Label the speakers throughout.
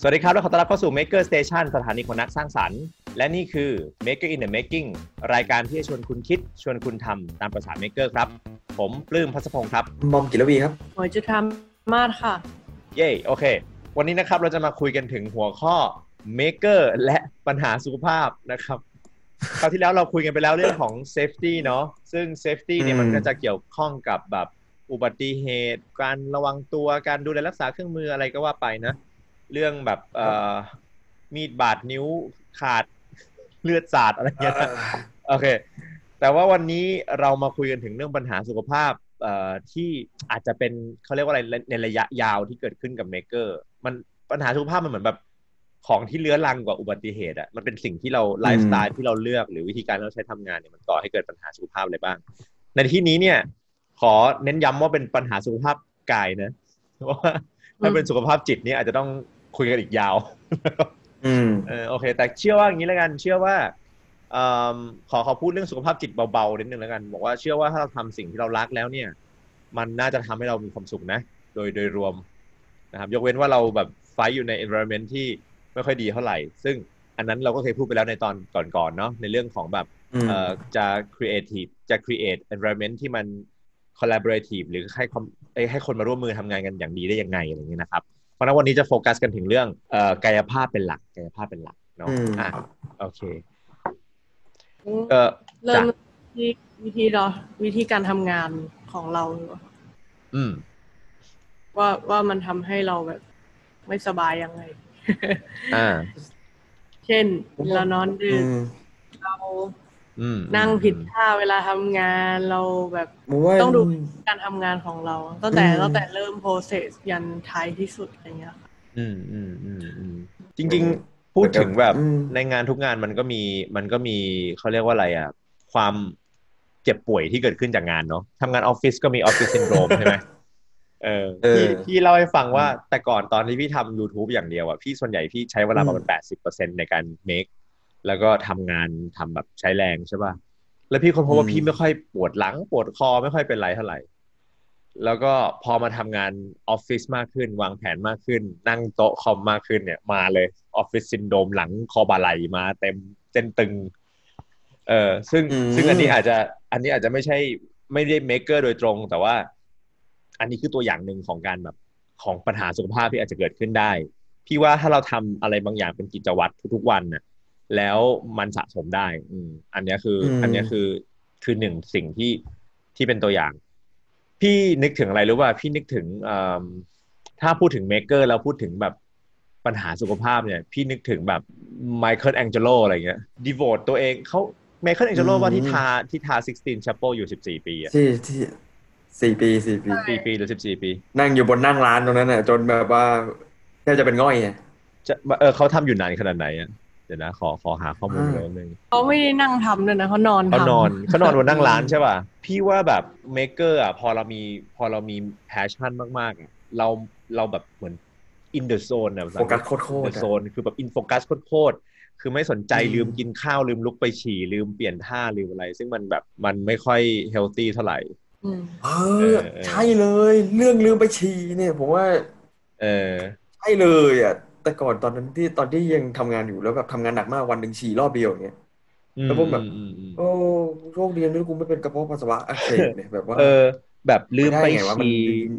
Speaker 1: สวัสดีครับ และขอต้อนรับเข้าสู่ Maker Station สถานีคนนักสร้างสรรค์ และนี่คือ Maker in the Making รายการที่จะชวนคุณคิด ชวนคุณทำตามภาษา Maker ครับ ผมปลื้มพัสพงศ์ครับ
Speaker 2: บอมกิรวีครับ
Speaker 3: หมวยจุธรรมาศค่ะ
Speaker 1: เย้โอเค วันนี้นะครับเราจะมาคุยกันถึงหัวข้อ Maker และปัญหาสุขภาพนะครับคราวที่แล้วเราคุยกันไปแล้วเรื่องของ Safety เนาะซึ่ง Safety เนี่ย
Speaker 2: อืม
Speaker 1: มันก็จะเกี่ยวข้องกับแบบอุบัติเหตุ การระวังตัวการดูแลรักษาเครื่องมืออะไรก็ว่าไปนะ เรื่องแบบเอ่อมีดบาดนิ้วขาดเลือดสาดอะไรเงี้ยนะโอเค แต่ว่าวันนี้เรามาคุยกันถึงเรื่องปัญหาสุขภาพเอ่อที่อาจจะเป็นเขาเรียกว่าอะไรในระยะยาวที่เกิดขึ้นกับเมเกอร์ มันปัญหาสุขภาพมันเหมือนแบบของที่เลื้อรังกว่าอุบัติเหตุอะมันเป็นสิ่งที่เราไลฟ์สไตล์ที่เราเลือกหรือวิธีการที่เราใช้ทำงานเนี่ยมันก่อให้เกิดปัญหาสุขภาพอะไรบ้าง ในที่นี้เนี่ย ขอเน้นย้ำว่าเป็นปัญหาสุขภาพกายนะเพราะว่าถ้าเป็นสุขภาพจิตเนี่ยอาจจะต้อง คุยกันอีกยาว
Speaker 2: อืม
Speaker 1: เออโอเค แต่เชื่อว่าอย่างนี้แล้วกัน เชื่อว่าเอ่อขอขอพูดเรื่องสุขภาพจิตเบาๆนิดนึงแล้วกัน บอกว่าเชื่อว่าถ้าเราทำสิ่งที่เรารักแล้วเนี่ย มันน่าจะทำให้เรามีความสุขนะ โดยโดยรวมนะครับ ยกเว้นว่าเราแบบไฟท์อยู่ใน environment ที่ไม่ค่อยดีเท่าไหร่ ซึ่งอันนั้นเราก็เคยพูดไปแล้วในตอนก่อนๆเนาะในเรื่องของแบบ
Speaker 2: อืม
Speaker 1: เอ่อจะ creative จะ create environment ที่มัน collaborative หรือให้ความเอ้ยให้คนมาร่วมมือทำงานกันอย่างดีได้ยังไงอะไรอย่างเงี้ยนะครับ เพราะฉะนั้นวันนี้จะโฟกัสกันถึงเรื่องเอ่อกายภาพเป็นหลักกายภาพเป็นหลักเนาะ
Speaker 2: อืม
Speaker 1: อะโอเคเออ
Speaker 3: เริ่
Speaker 1: จ้ะ
Speaker 3: มที่วิธีเราวิธีการทำงานของเราดีกว่า
Speaker 1: อืม
Speaker 3: ว่าว่ามันทำให้เราแบบ ไม่สบายยังไง
Speaker 1: อ่า
Speaker 3: เช่นเรานอนดึ
Speaker 2: อืม
Speaker 3: เรา
Speaker 1: อืม
Speaker 3: นั่งผิดท่าเวลาทำงานเราแบบ
Speaker 2: ผมว่า
Speaker 3: ต้องดูการทำงานของเรา ตั้งแต่
Speaker 2: อืม
Speaker 3: ตั้งแต่เริ่ม process ยันท้ายที่สุดอะไรเงี้ยค่ะ
Speaker 1: อืมอืมอืมอืมจริง ๆ พูดถึงแบบ
Speaker 2: อืม
Speaker 1: ในงานทุกงานมันก็มีมันก็มีเขาเรียกว่าอะไรอะความเจ็บป่วยที่เกิดขึ้นจากงานเนาะทำงานออฟฟิศก็มีออฟฟิศซินโดรมใช่ไหมเออ
Speaker 2: เออ
Speaker 1: พี่พี่เล่าให้ฟังว่าแต่ก่อนตอนที่พี่ทำ YouTube อย่างเดียวอะพี่ส่วนใหญ่พี่ใช้เวลาประมาณแปดสิบเปอร์เซ็นต์ในการ make แล้วก็ทำงานทำแบบใช้แรงใช่ป่ะแล้วพี่ค้นพบว่า
Speaker 2: อืม
Speaker 1: พี่ไม่ค่อยปวดหลัง ปวดคอไม่ค่อยเป็นไรเท่าไหร่ แล้วก็พอมาทำงานออฟฟิศมากขึ้น วางแผนมากขึ้น นั่งโต๊ะคอมมากขึ้นเนี่ยมาเลยออฟฟิศซินโดรมหลังคอบ่าไหล่มาเต็มเส้นตึง เออซึ่ง
Speaker 2: อืม
Speaker 1: ซึ่งอันนี้อาจจะ อันนี้อาจจะไม่ใช่ไม่ได้เมคเกอร์โดยตรง แต่ว่า อันนี้คือตัวอย่างหนึ่งของการแบบของปัญหาสุขภาพที่อาจจะเกิดขึ้นได้ พี่ว่าถ้าเราทำอะไรบางอย่างเป็นกิจวัตรทุกๆวันน่ะ แล้วมันสะสมได้ อืมอันเนี้ยคืออ
Speaker 2: ม
Speaker 1: อันเนี้ยคือคือหนึ่งสิ่งที่ที่เป็นตัวอย่าง พี่นึกถึงอะไรรู้ป่ะพี่นึกถึงเอ่อถ้าพูดถึงเมคเกอร์แล้วพูดถึงแบบปัญหาสุขภาพเนี่ย พี่นึกถึงแบบไมเคิลแองเจโลอะไรเงี้ยดีโวตตัวเองเขาไมเคิลแองเจโลว่าที่ทาที่ทา16 chapel อยู่ 14 ปีอะ
Speaker 2: ที่ที่สี่ปีสี่ปี
Speaker 1: สี่ปีหรือ14ปี
Speaker 2: นั่งอยู่บนนั่งร้านตรงนั้นน่ะจนแบบว่าแทบจะเป็นง่อยอะ
Speaker 1: จะเออเขาทำอยู่นานขนาดไหนอะ เดี๋ยวนะขอขอหาข้อมูล
Speaker 2: อ่า
Speaker 1: เลยนิดนึง
Speaker 3: เขาไม่ได้นั่งทำด้วยนะเขานอน
Speaker 1: เขา
Speaker 3: ทำ
Speaker 1: นอนเขานอนบนนั่งร้านใช่ป่ะพี่ว่าแบบ maker อะพอเรามีพอเรามี passion มากๆอะเราเราแบบเหมือน in the zone อะโฟ
Speaker 2: กัสโคตรโคตร
Speaker 1: อะโซนคือแบบ in focus โคตรๆคือไม่สนใจ
Speaker 2: อืม
Speaker 1: ลืมกินข้าวลืมลุกไปฉี่ลืมเปลี่ยนท่าลืมอะไร ซึ่งมันแบบมันไม่ค่อย healthy เท่าไหร่
Speaker 3: อืม
Speaker 2: เออ
Speaker 1: เอ
Speaker 2: อ
Speaker 1: เออ
Speaker 2: ใช่เลย เรื่องลืมไปฉี่เนี่ย ผมว่า
Speaker 1: เออ
Speaker 2: ใช่เลยอะ แต่ก่อนตอนนั้นที่ตอนที่ยังทำงานอยู่แล้วแบบทำงานหนักมากวันหนึ่งฉี่รอบเดียวอย่างเงี้ยแล้วผมแบบ
Speaker 1: อืมอืม
Speaker 2: โอ้โชคดีนะที่กูไม่เป็นกระเพาะปัสสาวะอักเสบเนี่ยแบบว่า
Speaker 1: เออ แบบลืมไป
Speaker 2: ไม่ได้ไงวะมัน
Speaker 1: ฉี่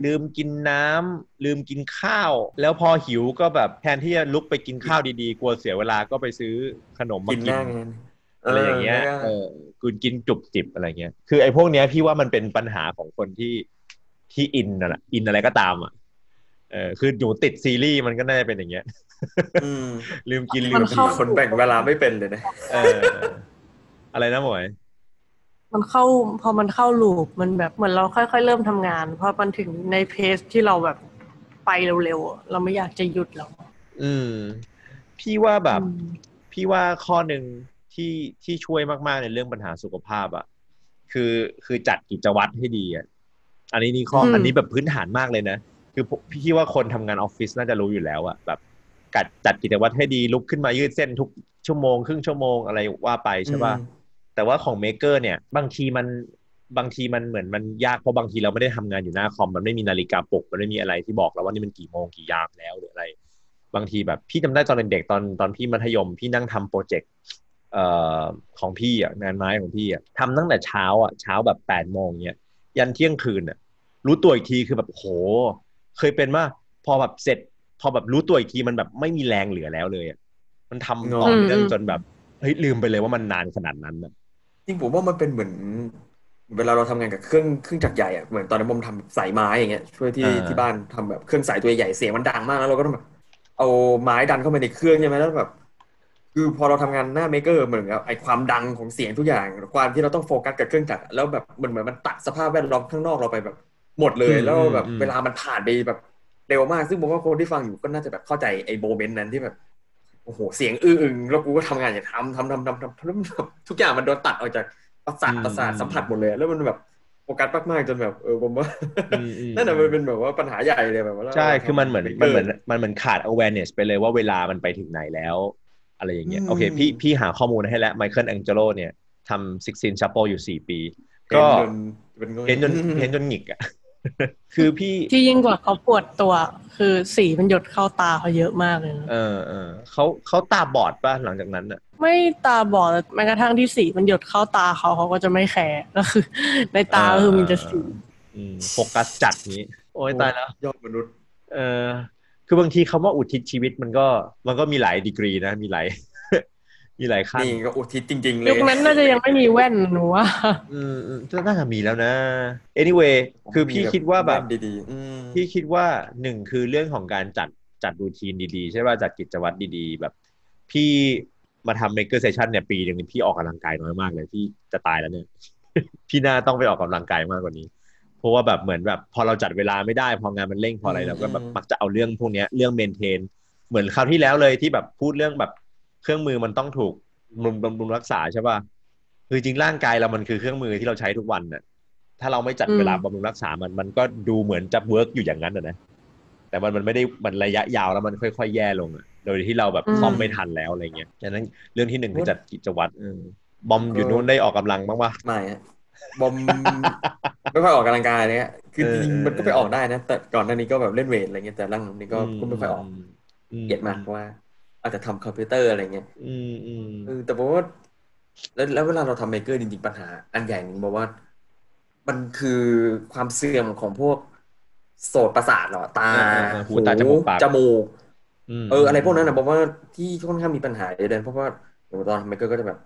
Speaker 1: ลืมกินน้ำลืมกินข้าว แล้วพอหิวก็แบบแทนที่จะลุกไปกินข้าวดีๆ กลัวเสียเวลาก็ไปซื้อขนมมา
Speaker 2: กินห
Speaker 1: กิน
Speaker 2: น้างาน
Speaker 1: อะไรอย่างเงี้ย
Speaker 2: แล้วก็
Speaker 1: เออคุณกินจุบจิบอะไรเงี้ยคือไอ้พวกเนี้ยพี่ว่ามันเป็นปัญหาของคนที่ที่อินน่ะแหละอินอะไรก็ตามอะ เออคือหนูติดซีรีส์มันก็น่าจะเป็นอย่างเงี้ย
Speaker 2: อืม
Speaker 1: ลืมกินลื
Speaker 3: มั
Speaker 1: ม
Speaker 3: นเข้า
Speaker 2: คนแบ่งเวลาไม่เป็นเลยนะ
Speaker 1: เอออะไรนะหมวย
Speaker 3: มันเข้าพอมันเข้าลูปมันแบบเหมือนเราค่อยๆเริ่มทำงานพอมันถึงในเพสที่เราแบบไปเร็วๆอะเราไม่อยากจะหยุดแล้ว
Speaker 1: อืม พี่ว่าแบบ
Speaker 3: อืม
Speaker 1: พี่ว่าข้อหนึ่งที่ที่ช่วยมากๆในเรื่องปัญหาสุขภาพอะ คือคือจัดกิจวัตรให้ดีอะอันนี้นี่ข้ออันนี้แบบพื้นฐานมากเลยนะ คือผมพี่ว่าคนทำงานออฟฟิศน่าจะรู้อยู่แล้วอะแบบกัดจัดกิจวัตรให้ดีลุกขึ้นมายืดเส้นทุกชั่วโมง ครึ่งชั่วโมงอะไรว่าไปใช่ป่ะ
Speaker 2: อืม
Speaker 1: แต่ว่าของเมเกอร์เนี่ย บางทีมันบางทีมันเหมือนมันยากเพราะบางทีเราไม่ได้ทำงานอยู่หน้าคอมมันไม่มีนาฬิกาปลุกมันไม่มีอะไรที่บอกเราว่านี่มันกี่โมงกี่ยามแล้วหรืออะไร บางทีแบบพี่จำได้ตอนเด็กๆตอนตอนพี่มัธยม พี่นั่งทำโปรเจกต์เอ่อของพี่อะงานไม้ของพี่อะทำตั้งแต่เช้าอะเช้าแบบแปดโมงเนี้ยยันเที่ยงคืนอะรู้ตัวอีกทีคือแบบโห เคยเป็นว่าพอแบบเสร็จ พอแบบรู้ตัวอีกทีมันแบบไม่มีแรงเหลือแล้วเลยอะมันทำต่อเนื่องจนแบบเฮ้ยลืมไปเลยว่ามันนานขนาดนั้นอะ
Speaker 2: จริงผมว่ามันเป็นเหมือน เวลาเราทำงานกับเครื่องเครื่องจักรใหญ่อะเหมือนตอนนั้นผมทำไสไม้อย่างเงี้ยช่วยที่
Speaker 1: อ่า
Speaker 2: ที่บ้านทำแบบเครื่องไสตัวใหญ่เสียงมันดังมากแล้วเราก็ต้องแบบเอาไม้ดันเข้าไปในเครื่องใช่ไหมแล้วแบบคือพอเราทำงานหน้า maker เหมือนกับไอความดังของเสียงทุกอย่างความที่เราต้องโฟกัสกับเครื่องจักรแล้วแบบมันเหมือนมันตัดสภาพแวดล้อมข้างนอกเราไปแบบ หมดเลย
Speaker 1: อืม
Speaker 2: แล้วแบบ
Speaker 1: อืม
Speaker 2: เวลามันผ่านไปแบบเร็วมาก ซึ่งผมว่าคนที่ฟังอยู่ก็น่าจะแบบเข้าใจไอ้โมเมนต์นั้นที่แบบโอ้โหเสียงอื้ออึงแล้วกูก็ทำงานอย่างทำทำทำทำทำแล้วมันแบบทุกอย่างมันโดนตัดออกจากประสาทประสาทสัมผัสหมดเลย แล้วมันแบบโฟกัสมากๆจนแบบเออผมว่า
Speaker 1: อืมอืม
Speaker 2: นั่นแหละมันเป็นแบบว่าปัญหาใหญ่เลยแบบว่า
Speaker 1: ใช่คือมันเหมือน
Speaker 2: ทำ
Speaker 1: มันเหมือนมันเหมือนขาด awareness ไปเลยว่าเวลามันไปถึงไหนแล้ว อะไรอย่างเงี้ย
Speaker 2: อืม
Speaker 1: โอเค พี่พี่หาข้อมูลให้แล้วไมเคิลแองเจโลเนี่ยทำ Sixteen Chapel อยู่สี่ปี ก็
Speaker 2: เห็นจนเป็น
Speaker 1: เห็นจนเห็นจนหงิกอะ คือพี่
Speaker 3: ที่ยิ่งกว่าเขาปวดตัว คือสีมันหยดเข้าตาเขาเยอะมากเลยนะ
Speaker 1: เออเออเขาเขาตาบอดป่ะหลังจากนั้นอะ
Speaker 3: ไม่ตาบอดแม้กระทั่งที่สีมันหยดเข้าตาเขาเขาก็จะไม่แคร์ก็คือ ในตาก็คือมีแต่สี
Speaker 1: อืมโฟกัสจัดนี้ โอ้ยตายแล้ว
Speaker 2: ยอดมนุษย์
Speaker 1: เออคือบางทีคำว่าอุทิศชีวิตมันก็มันก็มีหลายดีกรีนะมีหลาย มีหลายขั้น
Speaker 2: นี่ก็อุทิศจริง ๆ เลย
Speaker 3: ยุคนั้นน่าจะยังไม่มีแว่นหนูว่า
Speaker 1: อืมอืมน่าจะมีแล้วนะ anyway คือพี่คิดว่าแบบ
Speaker 2: ดีๆอืม
Speaker 1: พี่คิดว่าหนึ่งคือเรื่องของการจัดจัดรูทีนดีๆ ใช่ป่ะจัดกิจวัตรดีๆ แบบ พี่มาทำ maker session เนี่ยปีหนึ่งพี่ออกกำลังกายน้อยมากเลยพี่จะตายแล้วเนี่ยพี่น่าต้องไปออกกำลังกายมากกว่านี้ เพราะว่าแบบเหมือนแบบ พอเราจัดเวลาไม่ได้พองานมันเร่งพออะไรเราก็แบบมักจะเอาเรื่องพวกเนี้ยเรื่องเมนเทน เหมือนคราวที่แล้วเลยที่แบบพูดเรื่องแบบ เครื่องมือมันต้องถูกบำรุงบำรุงรักษาใช่ป่ะคือจริงร่างกายเรามันคือเครื่องมือที่เราใช้ทุกวันน่ะ ถ้าเราไม่จัด
Speaker 3: อืม
Speaker 1: เวลาบำรุงรักษามันมันก็ดูเหมือนจะเวิร์กอยู่อย่างนั้นนะนะแต่มันมันไม่ได้มันระยะยาวแล้วมันค่อยๆ แย่ลงอะโดยที่เราแบบซ่อมไม่ทันแล้วอะไรเงี้ยดังนั้นเรื่องที่หนึ่งคือจัดกิจวัตรเออบอมอยู่นู้นได้ออกกำลังบ้างปะ
Speaker 2: ไม่ฮะบอมไม่ค่อยออกกำลังกายเลยฮะคือ
Speaker 1: เออ
Speaker 2: จริงๆมันก็ไปออกได้นะ แต่ก่อนหน้านี้ก็แบบเล่นเวทอะไรเงี้ยแต่หลังๆนี้ก็ก็ไม่ค่อยออก
Speaker 1: ม
Speaker 2: เกลียดมากเพราะว่า อาจจะทำคอมพิวเตอร์อะไรเงี้ย
Speaker 1: อืมอืม
Speaker 2: เออแต่ผมว่าแล้วแล้วเวลาเราทำ maker จริงๆปัญหา อันใหญ่หนึ่งบอกว่า มันคือความเสื่อมของพวกโสตประสาทเหรอตา
Speaker 1: เออเออหูตาจมูกปาก
Speaker 2: จมูก
Speaker 1: ม
Speaker 2: เอออะไรพวกนั้นนะบอกว่าที่ค่อนข้างมีปัญหาเยอะเลยเพราะว่าอย่างตอนทำ maker ก็จะแบบ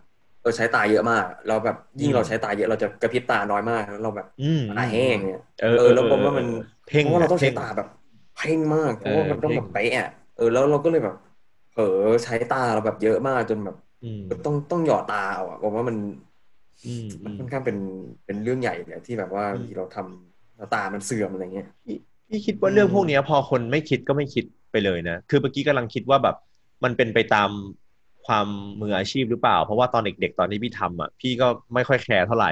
Speaker 2: เออใช้ตาเยอะมาก เราแบบยิ่งเราใช้ตาเยอะเราจะกระพริบตาน้อยมากแล้วเราแบบ
Speaker 1: อืม
Speaker 2: ตาแห้งเนี่ย
Speaker 1: เออ
Speaker 2: เออแล้วผมว่ามัน
Speaker 1: เพ่ง
Speaker 2: เพราะว่าเราต้องใช้
Speaker 1: พ่
Speaker 2: ตาแบบเพ่งมากเพราะว่ามันต้อง
Speaker 1: เออ
Speaker 2: แบบเป๊ะอะเออแล้วเราก็เลยแบบ เผลอใช้ตาเราแบบเยอะมากจนแบบ
Speaker 1: อืม
Speaker 2: ต้องต้องหยอดตาเอาอะผมว่ามัน
Speaker 1: อืม
Speaker 2: มันค่อนข้างเป็นเป็นเรื่องใหญ่เลยที่แบบว่า
Speaker 1: อืม
Speaker 2: บางทีเราทำแล้วตามันเสื่อมอะไรเงี้ย
Speaker 1: พี่พี่คิดว่าเรื่องพวกเนี้ยพอคนไม่คิดก็ไม่คิดไปเลยนะ คือเมื่อกี้กำลังคิดว่าแบบ มันเป็นไปตามความมืออาชีพหรือเปล่า เพราะว่าตอนเด็กๆตอนที่พี่ทำอะพี่ก็ไม่ค่อยแคร์เท่าไหร่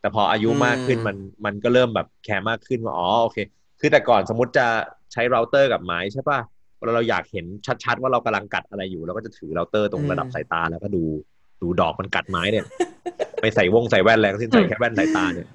Speaker 1: แต่พออายุมากขึ้น
Speaker 2: อืม
Speaker 1: มันมันก็เริ่มแบบแคร์มากขึ้นว่าอ๋อโอเค คือแต่ก่อนสมมติจะใช้เราเตอร์กับไม้ใช่ป่ะ เวลาเราอยากเห็นชัดๆ ว่าเรากำลังกัดอะไรอยู่เราก็จะถือเราเตอร์ตรงระดับสายตาแล้วก็ดูดูดอกมันกัดไม้เนี่ยไม่ใส่แว่นใส่แว่นอะไรทั้งสิ้นใส่แค่แว่นสายตาเนี่ย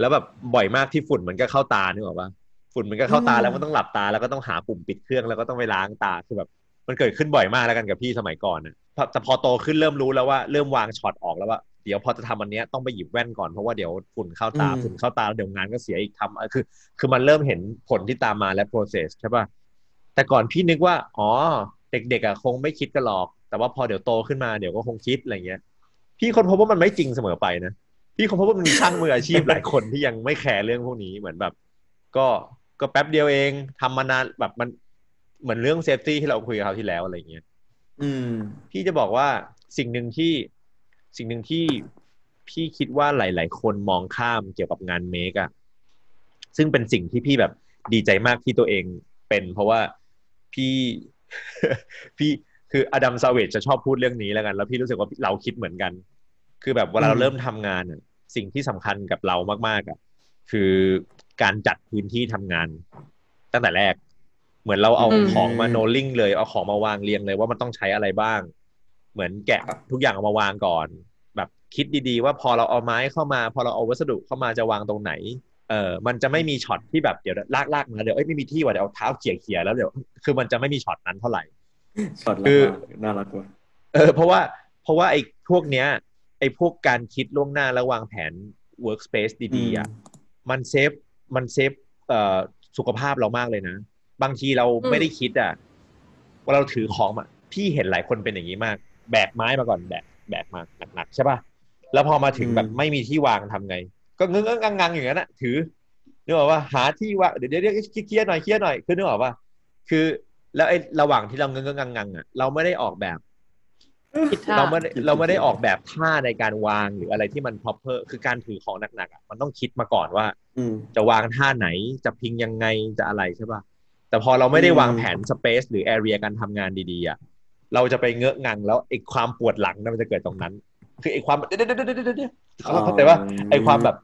Speaker 1: แล้วแบบบ่อยมากที่ฝุ่นมันก็เข้าตานึกออกปะฝุ่นมันก็เข้าตา
Speaker 2: อืม
Speaker 1: แล้วมันต้องหลับตาแล้วก็ต้องหาปุ่มปิดเครื่องแล้วก็ต้องไปล้างตาคือแบบ มันเกิดขึ้นบ่อยมากแล้วกันกับพี่สมัยก่อนน่ะพอแต่พอโตขึ้นเริ่มรู้แล้วว่าเริ่มวางช็อตออกแล้วว่าเดี๋ยวพอจะทำอันเนี้ยต้องไปหยิบแว่นก่อนเพราะว่าเดี๋ยวฝุ่นเข้าตา
Speaker 2: อืม
Speaker 1: ฝุ่นเข้าตาแล้วเดี๋ยวงานก็เสียอีกทำอะคือ คือมันเริ่มเห็นผลที่ตามมาและ process ใช่ป่ะ แต่ก่อนพี่นึกว่า อ๋อ เด็กๆอะคงไม่คิดกันหรอก แต่ว่าพอเดี๋ยวโตขึ้นมาเดี๋ยวก็คงคิดอะไรเงี้ย พี่คนพบว่ามันไม่จริงเสมอไปนะพี่คนพบว่ามันมีช่างมืออาชีพหลายคนที่ยังไม่แคร์เรื่องพวกนี้เหมือนแบบ ก็ก็แป๊บเดียวเองทำมานานแบบมันเหมือนเรื่องเซฟตี้ที่เราคุยกับเขาวที่แล้วอะไรเงี้ย
Speaker 2: อืม
Speaker 1: พี่จะบอกว่าสิ่งหนึ่งที่สิ่งหนึ่งที่พี่คิดว่าหลาย ๆ คนมองข้ามเกี่ยวกับงานเมคอะซึ่งเป็นสิ่งที่พี่แบบดีใจมากที่ตัวเองเป็น เพราะว่า พี่พี่คืออดัมซาเวจจะชอบพูดเรื่องนี้แล้วกัน แล้วพี่รู้สึกว่าเราคิดเหมือนกัน คือแบบเวลาเรา
Speaker 2: อืม
Speaker 1: เริ่มทำงานอะสิ่งที่สำคัญกับเรามากๆอะคือการจัดพื้นที่ทำงาน ตั้งแต่แรก เหมือนเราเอา
Speaker 3: อืม
Speaker 1: ของมาโนลิงเลยเอาของมาวางเรียงเลยว่ามันต้องใช้อะไรบ้าง เหมือนแกะทุกอย่างเอามาวางก่อน แบบคิดดีๆ ว่าพอเราเอาไม้เข้ามา พอเราเอาวัสดุเข้ามาจะวางตรงไหน เออมันจะไม่มีช็อตที่แบบเดี๋ยวลากลากมาเดี๋ยวเอ้ยไม่มีที่ว่ะเดี๋ยวเอาเท้าเขี่ยเขี่ยแล้วเดี๋ยวคือมันจะไม่มีช็อตนั้นเท่าไหร่
Speaker 2: ช็อต
Speaker 1: คื
Speaker 2: ละ
Speaker 1: อ
Speaker 2: น่ารักกว่า
Speaker 1: เออเพราะว่าเพราะว่าไอ้พวกเนี้ยไอ้พวกการคิดล่วงหน้าแล้ววางแผน workspace ดีๆอะมัน save มัน save เอ่อสุขภาพเรามากเลยนะ บางทีเรา
Speaker 3: อืม
Speaker 1: ไม่ได้คิดอะว่าเราถือของอะพี่เห็นหลายคนเป็นอย่างนี้มาก แบกไม้มาก่อนแบกแบกมาหนักๆใช่ป่ะแล้วพอมาถึงแบบไม่มีที่วางทำไง ก็เงื้งๆงังๆอย่างนั้นอะถือนึกออกว่าหาที่วางเดี๋ยวเดี๋ยวเดี๋ยวเคลียร์หน่อยเคลียร์หน่อยคือนึกออกว่า คือแล้วไอ้ระหว่างที่เราเงื้งๆงังๆอะเราไม่ได้ออกแบบ
Speaker 3: ผิดท่า
Speaker 1: เราไม่ได้เราไม่ได้ออกแบบท่าในการวางหรืออะไรที่มัน proper คือการถือของหนักๆอะมันต้องคิดมาก่อนว่า
Speaker 2: อืม
Speaker 1: จะวางท่าไหนจะพิงยังไงจะอะไรใช่ป่ะแต่พอเราไม่ได้วางแผน space หรือ area การทำงานดีๆอะเราจะไปเงอะงังแล้วไอ้ความปวดหลังนั่นมันจะเกิดตรงนั้น คือไอ้ความเดี๋ยวเดี๋ยวเดี๋ยวเดี๋ยวเดี๋ยวเข้าใจว่าไอ้ความแบบ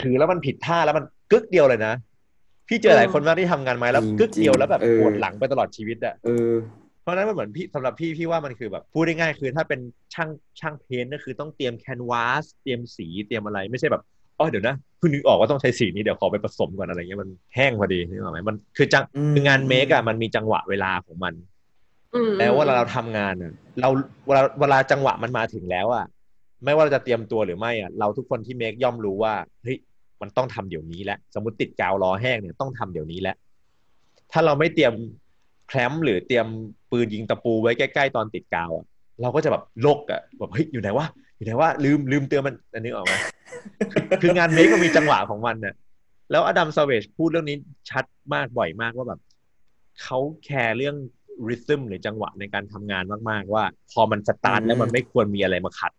Speaker 1: ถือแล้วมันผิดท่าแล้วมันกึกเดียวเลยนะ พี่เจอหลายคนมากที่ทำงานไม้แล้วกึกเดียวแล้วแบบปวดหลังไปตลอดชีวิตอะ
Speaker 2: เออ
Speaker 1: เพราะฉะนั้นมันเหมือนพี่สำหรับพี่พี่ว่ามันคือแบบพูดได้ง่ายคือถ้าเป็นช่างช่างเพ้นท์ก็คือต้องเตรียมแคนวาสเตรียมสีเตรียมอะไรไม่ใช่แบบอ๋อเดี๋ยวนะเพิ่งนึกออกว่าต้องใช้สีนี้เดี๋ยวขอไปผสมก่อนอะไรเงี้ยมันแห้งพอดีนึกออกไหมมันคือจัง
Speaker 2: อืม
Speaker 1: คืองานเมคอะมันมีจังหวะเวลาของมัน
Speaker 3: อืม
Speaker 1: แล้วเวลาเราทำงานอะเราเวลาเวลาจังหวะมันมาถึงแล้วอะ ไม่ว่าเราจะเตรียมตัวหรือไม่อะเราทุกคนที่เมคย่อมรู้ว่าเฮ้ยมันต้องทำเดี๋ยวนี้แหละสมมติติดกาวรอแห้งเนี่ยต้องทำเดี๋ยวนี้แหละถ้าเราไม่เตรียมแคลมป์หรือเตรียมปืนยิงตะปูไว้ใกล้ๆตอนติดกาวอะเราก็จะแบบโลกอะแบบเฮ้ยอยู่ไหนวะอยู่ไหนวะลืมลืมเตือนมันอันนี้ออกไหมคือคืองาน make มันมีจังหวะของมันน่ะแล้ว Adam Savage พูดเรื่องนี้ชัดมากบ่อยมากว่าแบบเขาแคร์เรื่อง rhythm หรือจังหวะในการทำงานมากๆ ว่า พอมันสตาร์ท
Speaker 2: อืม
Speaker 1: แล้วมันไม่ควรมีอะไรมาขัด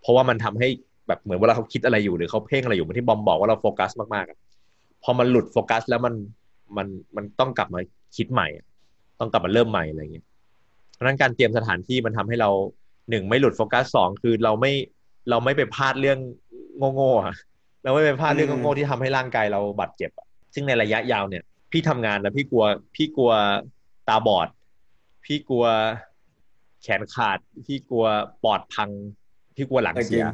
Speaker 1: เพราะว่ามันทำให้แบบเหมือนเวลาเขาคิดอะไรอยู่หรือเขาเพ่งอะไรอยู่เหมือนที่บอมบอกว่าเราโฟกัสมากๆพอมันหลุดโฟกัสแล้วมันมันมันต้องกลับมาคิดใหม่ ต้องกลับมาเริ่มใหม่อะไรอย่างเงี้ยเพราะนั้นการเตรียมสถานที่มันทำให้เราหนึ่งไม่หลุดโฟกัสสองคือเราไม่เราไม่ไปพลาดเรื่องโง่ๆอะเราไม่ไปพลาดเรื่อง
Speaker 2: อืม
Speaker 1: โง่ๆที่ทำให้ร่างกายเราบาดเจ็บซึ่งในระยะยาวเนี่ย พี่ทำงานแล้วพี่กลัว พี่กลัวตาบอด พี่กลัวแขนขาด พี่กลัวปอดพัง พี่กลัวหลังเสีย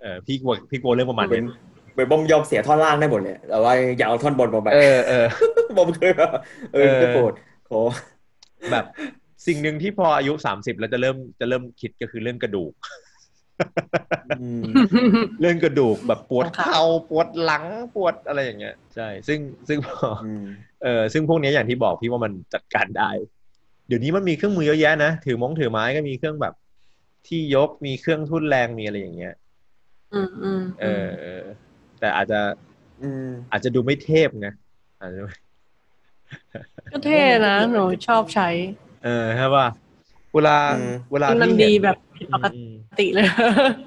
Speaker 1: เออพี่กลัวพี่กลัวเรื่องประมาณ
Speaker 2: เป็
Speaker 1: นี้
Speaker 2: นเป็นบอมยอมเสียท่อนล่างได้หมดเลยแต่ว่าอย่าเอาท่อนบนมาไป
Speaker 1: เออเออ
Speaker 2: บอมเคยแบบเออ
Speaker 1: เออ
Speaker 2: ไม่โปรดขอ
Speaker 1: แบบสิ่งหนึ่งที่พออายุสามสิบแล้วจะเริ่มจะเริ่มคิดก็คือเรื่องกระดูก
Speaker 2: อืม
Speaker 1: เรื่องกระดูกแบบปวด
Speaker 3: ค่ะ
Speaker 1: เข่าปวดหลังปวดอะไรอย่างเงี้ยใช่ ซึ่งซึ่งพอ
Speaker 2: อืม
Speaker 1: เออซึ่งพวกเนี้ยอย่างที่บอกพี่ว่ามันจัดการได้ เดี๋ยวนี้มันมีเครื่องมือเยอะแยะนะถือมงถือไม้ก็มีเครื่องแบบ ที่ยกมีเครื่องทุ่นแรงมีอะไรอย่างเงี้ย
Speaker 3: อืมอืม
Speaker 1: เออเออแต่อาจจะ
Speaker 2: อืม
Speaker 1: อาจจะดูไม่เทพไงอาจจะ
Speaker 3: ก็เท่นะหนูชอบใช้
Speaker 1: เออใช่ป่ะเวลา
Speaker 2: อืม
Speaker 1: เวลา
Speaker 3: มัน
Speaker 1: พี่
Speaker 3: ดี
Speaker 1: เห็น
Speaker 3: แบบผิดปก
Speaker 1: อืม
Speaker 3: ติเลย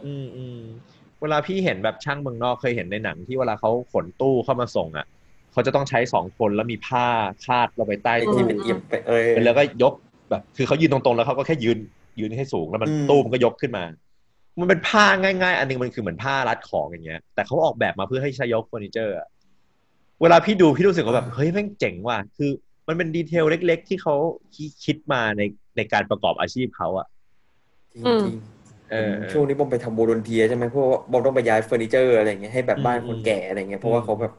Speaker 1: อืมอืมเวลาพี่เห็นแบบช่างเมืองนอกเคยเห็นในหนังที่เวลาเขาขนตู้เข้ามาส่งอะเขาจะต้องใช้สองคนแล้วมีผ้าคาดลงไปใต้
Speaker 2: ไอ้
Speaker 1: ตู้
Speaker 2: ที่เป็นเอียบไปเออ
Speaker 1: แล้วก็ยกแบบ คือเขายืนตรงๆแล้วเขาก็แค่ยืน ยืนให้สูงแล้วมัน
Speaker 2: อืม
Speaker 1: ตู้มันก็ยกขึ้นมา มันเป็นผ้าง่ายๆ อันหนึงมันคือเหมือนผ้ารัดของอย่างเงี้ย แต่เขาออกแบบมาเพื่อให้ใช้ยกเฟอร์นิเจอร์อะเวลาพี่ดูพี่รู้สึกว่าแบบเฮ้ยแม่งเจ๋งว่ะคือ มันเป็น detail เล็ก ๆ ที่เขาคิดมาในในการประกอบอาชีพเขาอะ
Speaker 2: จริง
Speaker 3: อืม
Speaker 2: จริง
Speaker 1: เออ
Speaker 2: ช่วงนี้บอมไปทำ volunteer ใช่ไหมเพราะว่าบอมต้องไปย้ายเฟอร์นิเจอร์อะไรเงี้ยให้แบบบ้าน
Speaker 1: อืม
Speaker 2: คนแก่อะไรเงี้ยเพราะว่าเขาแบบ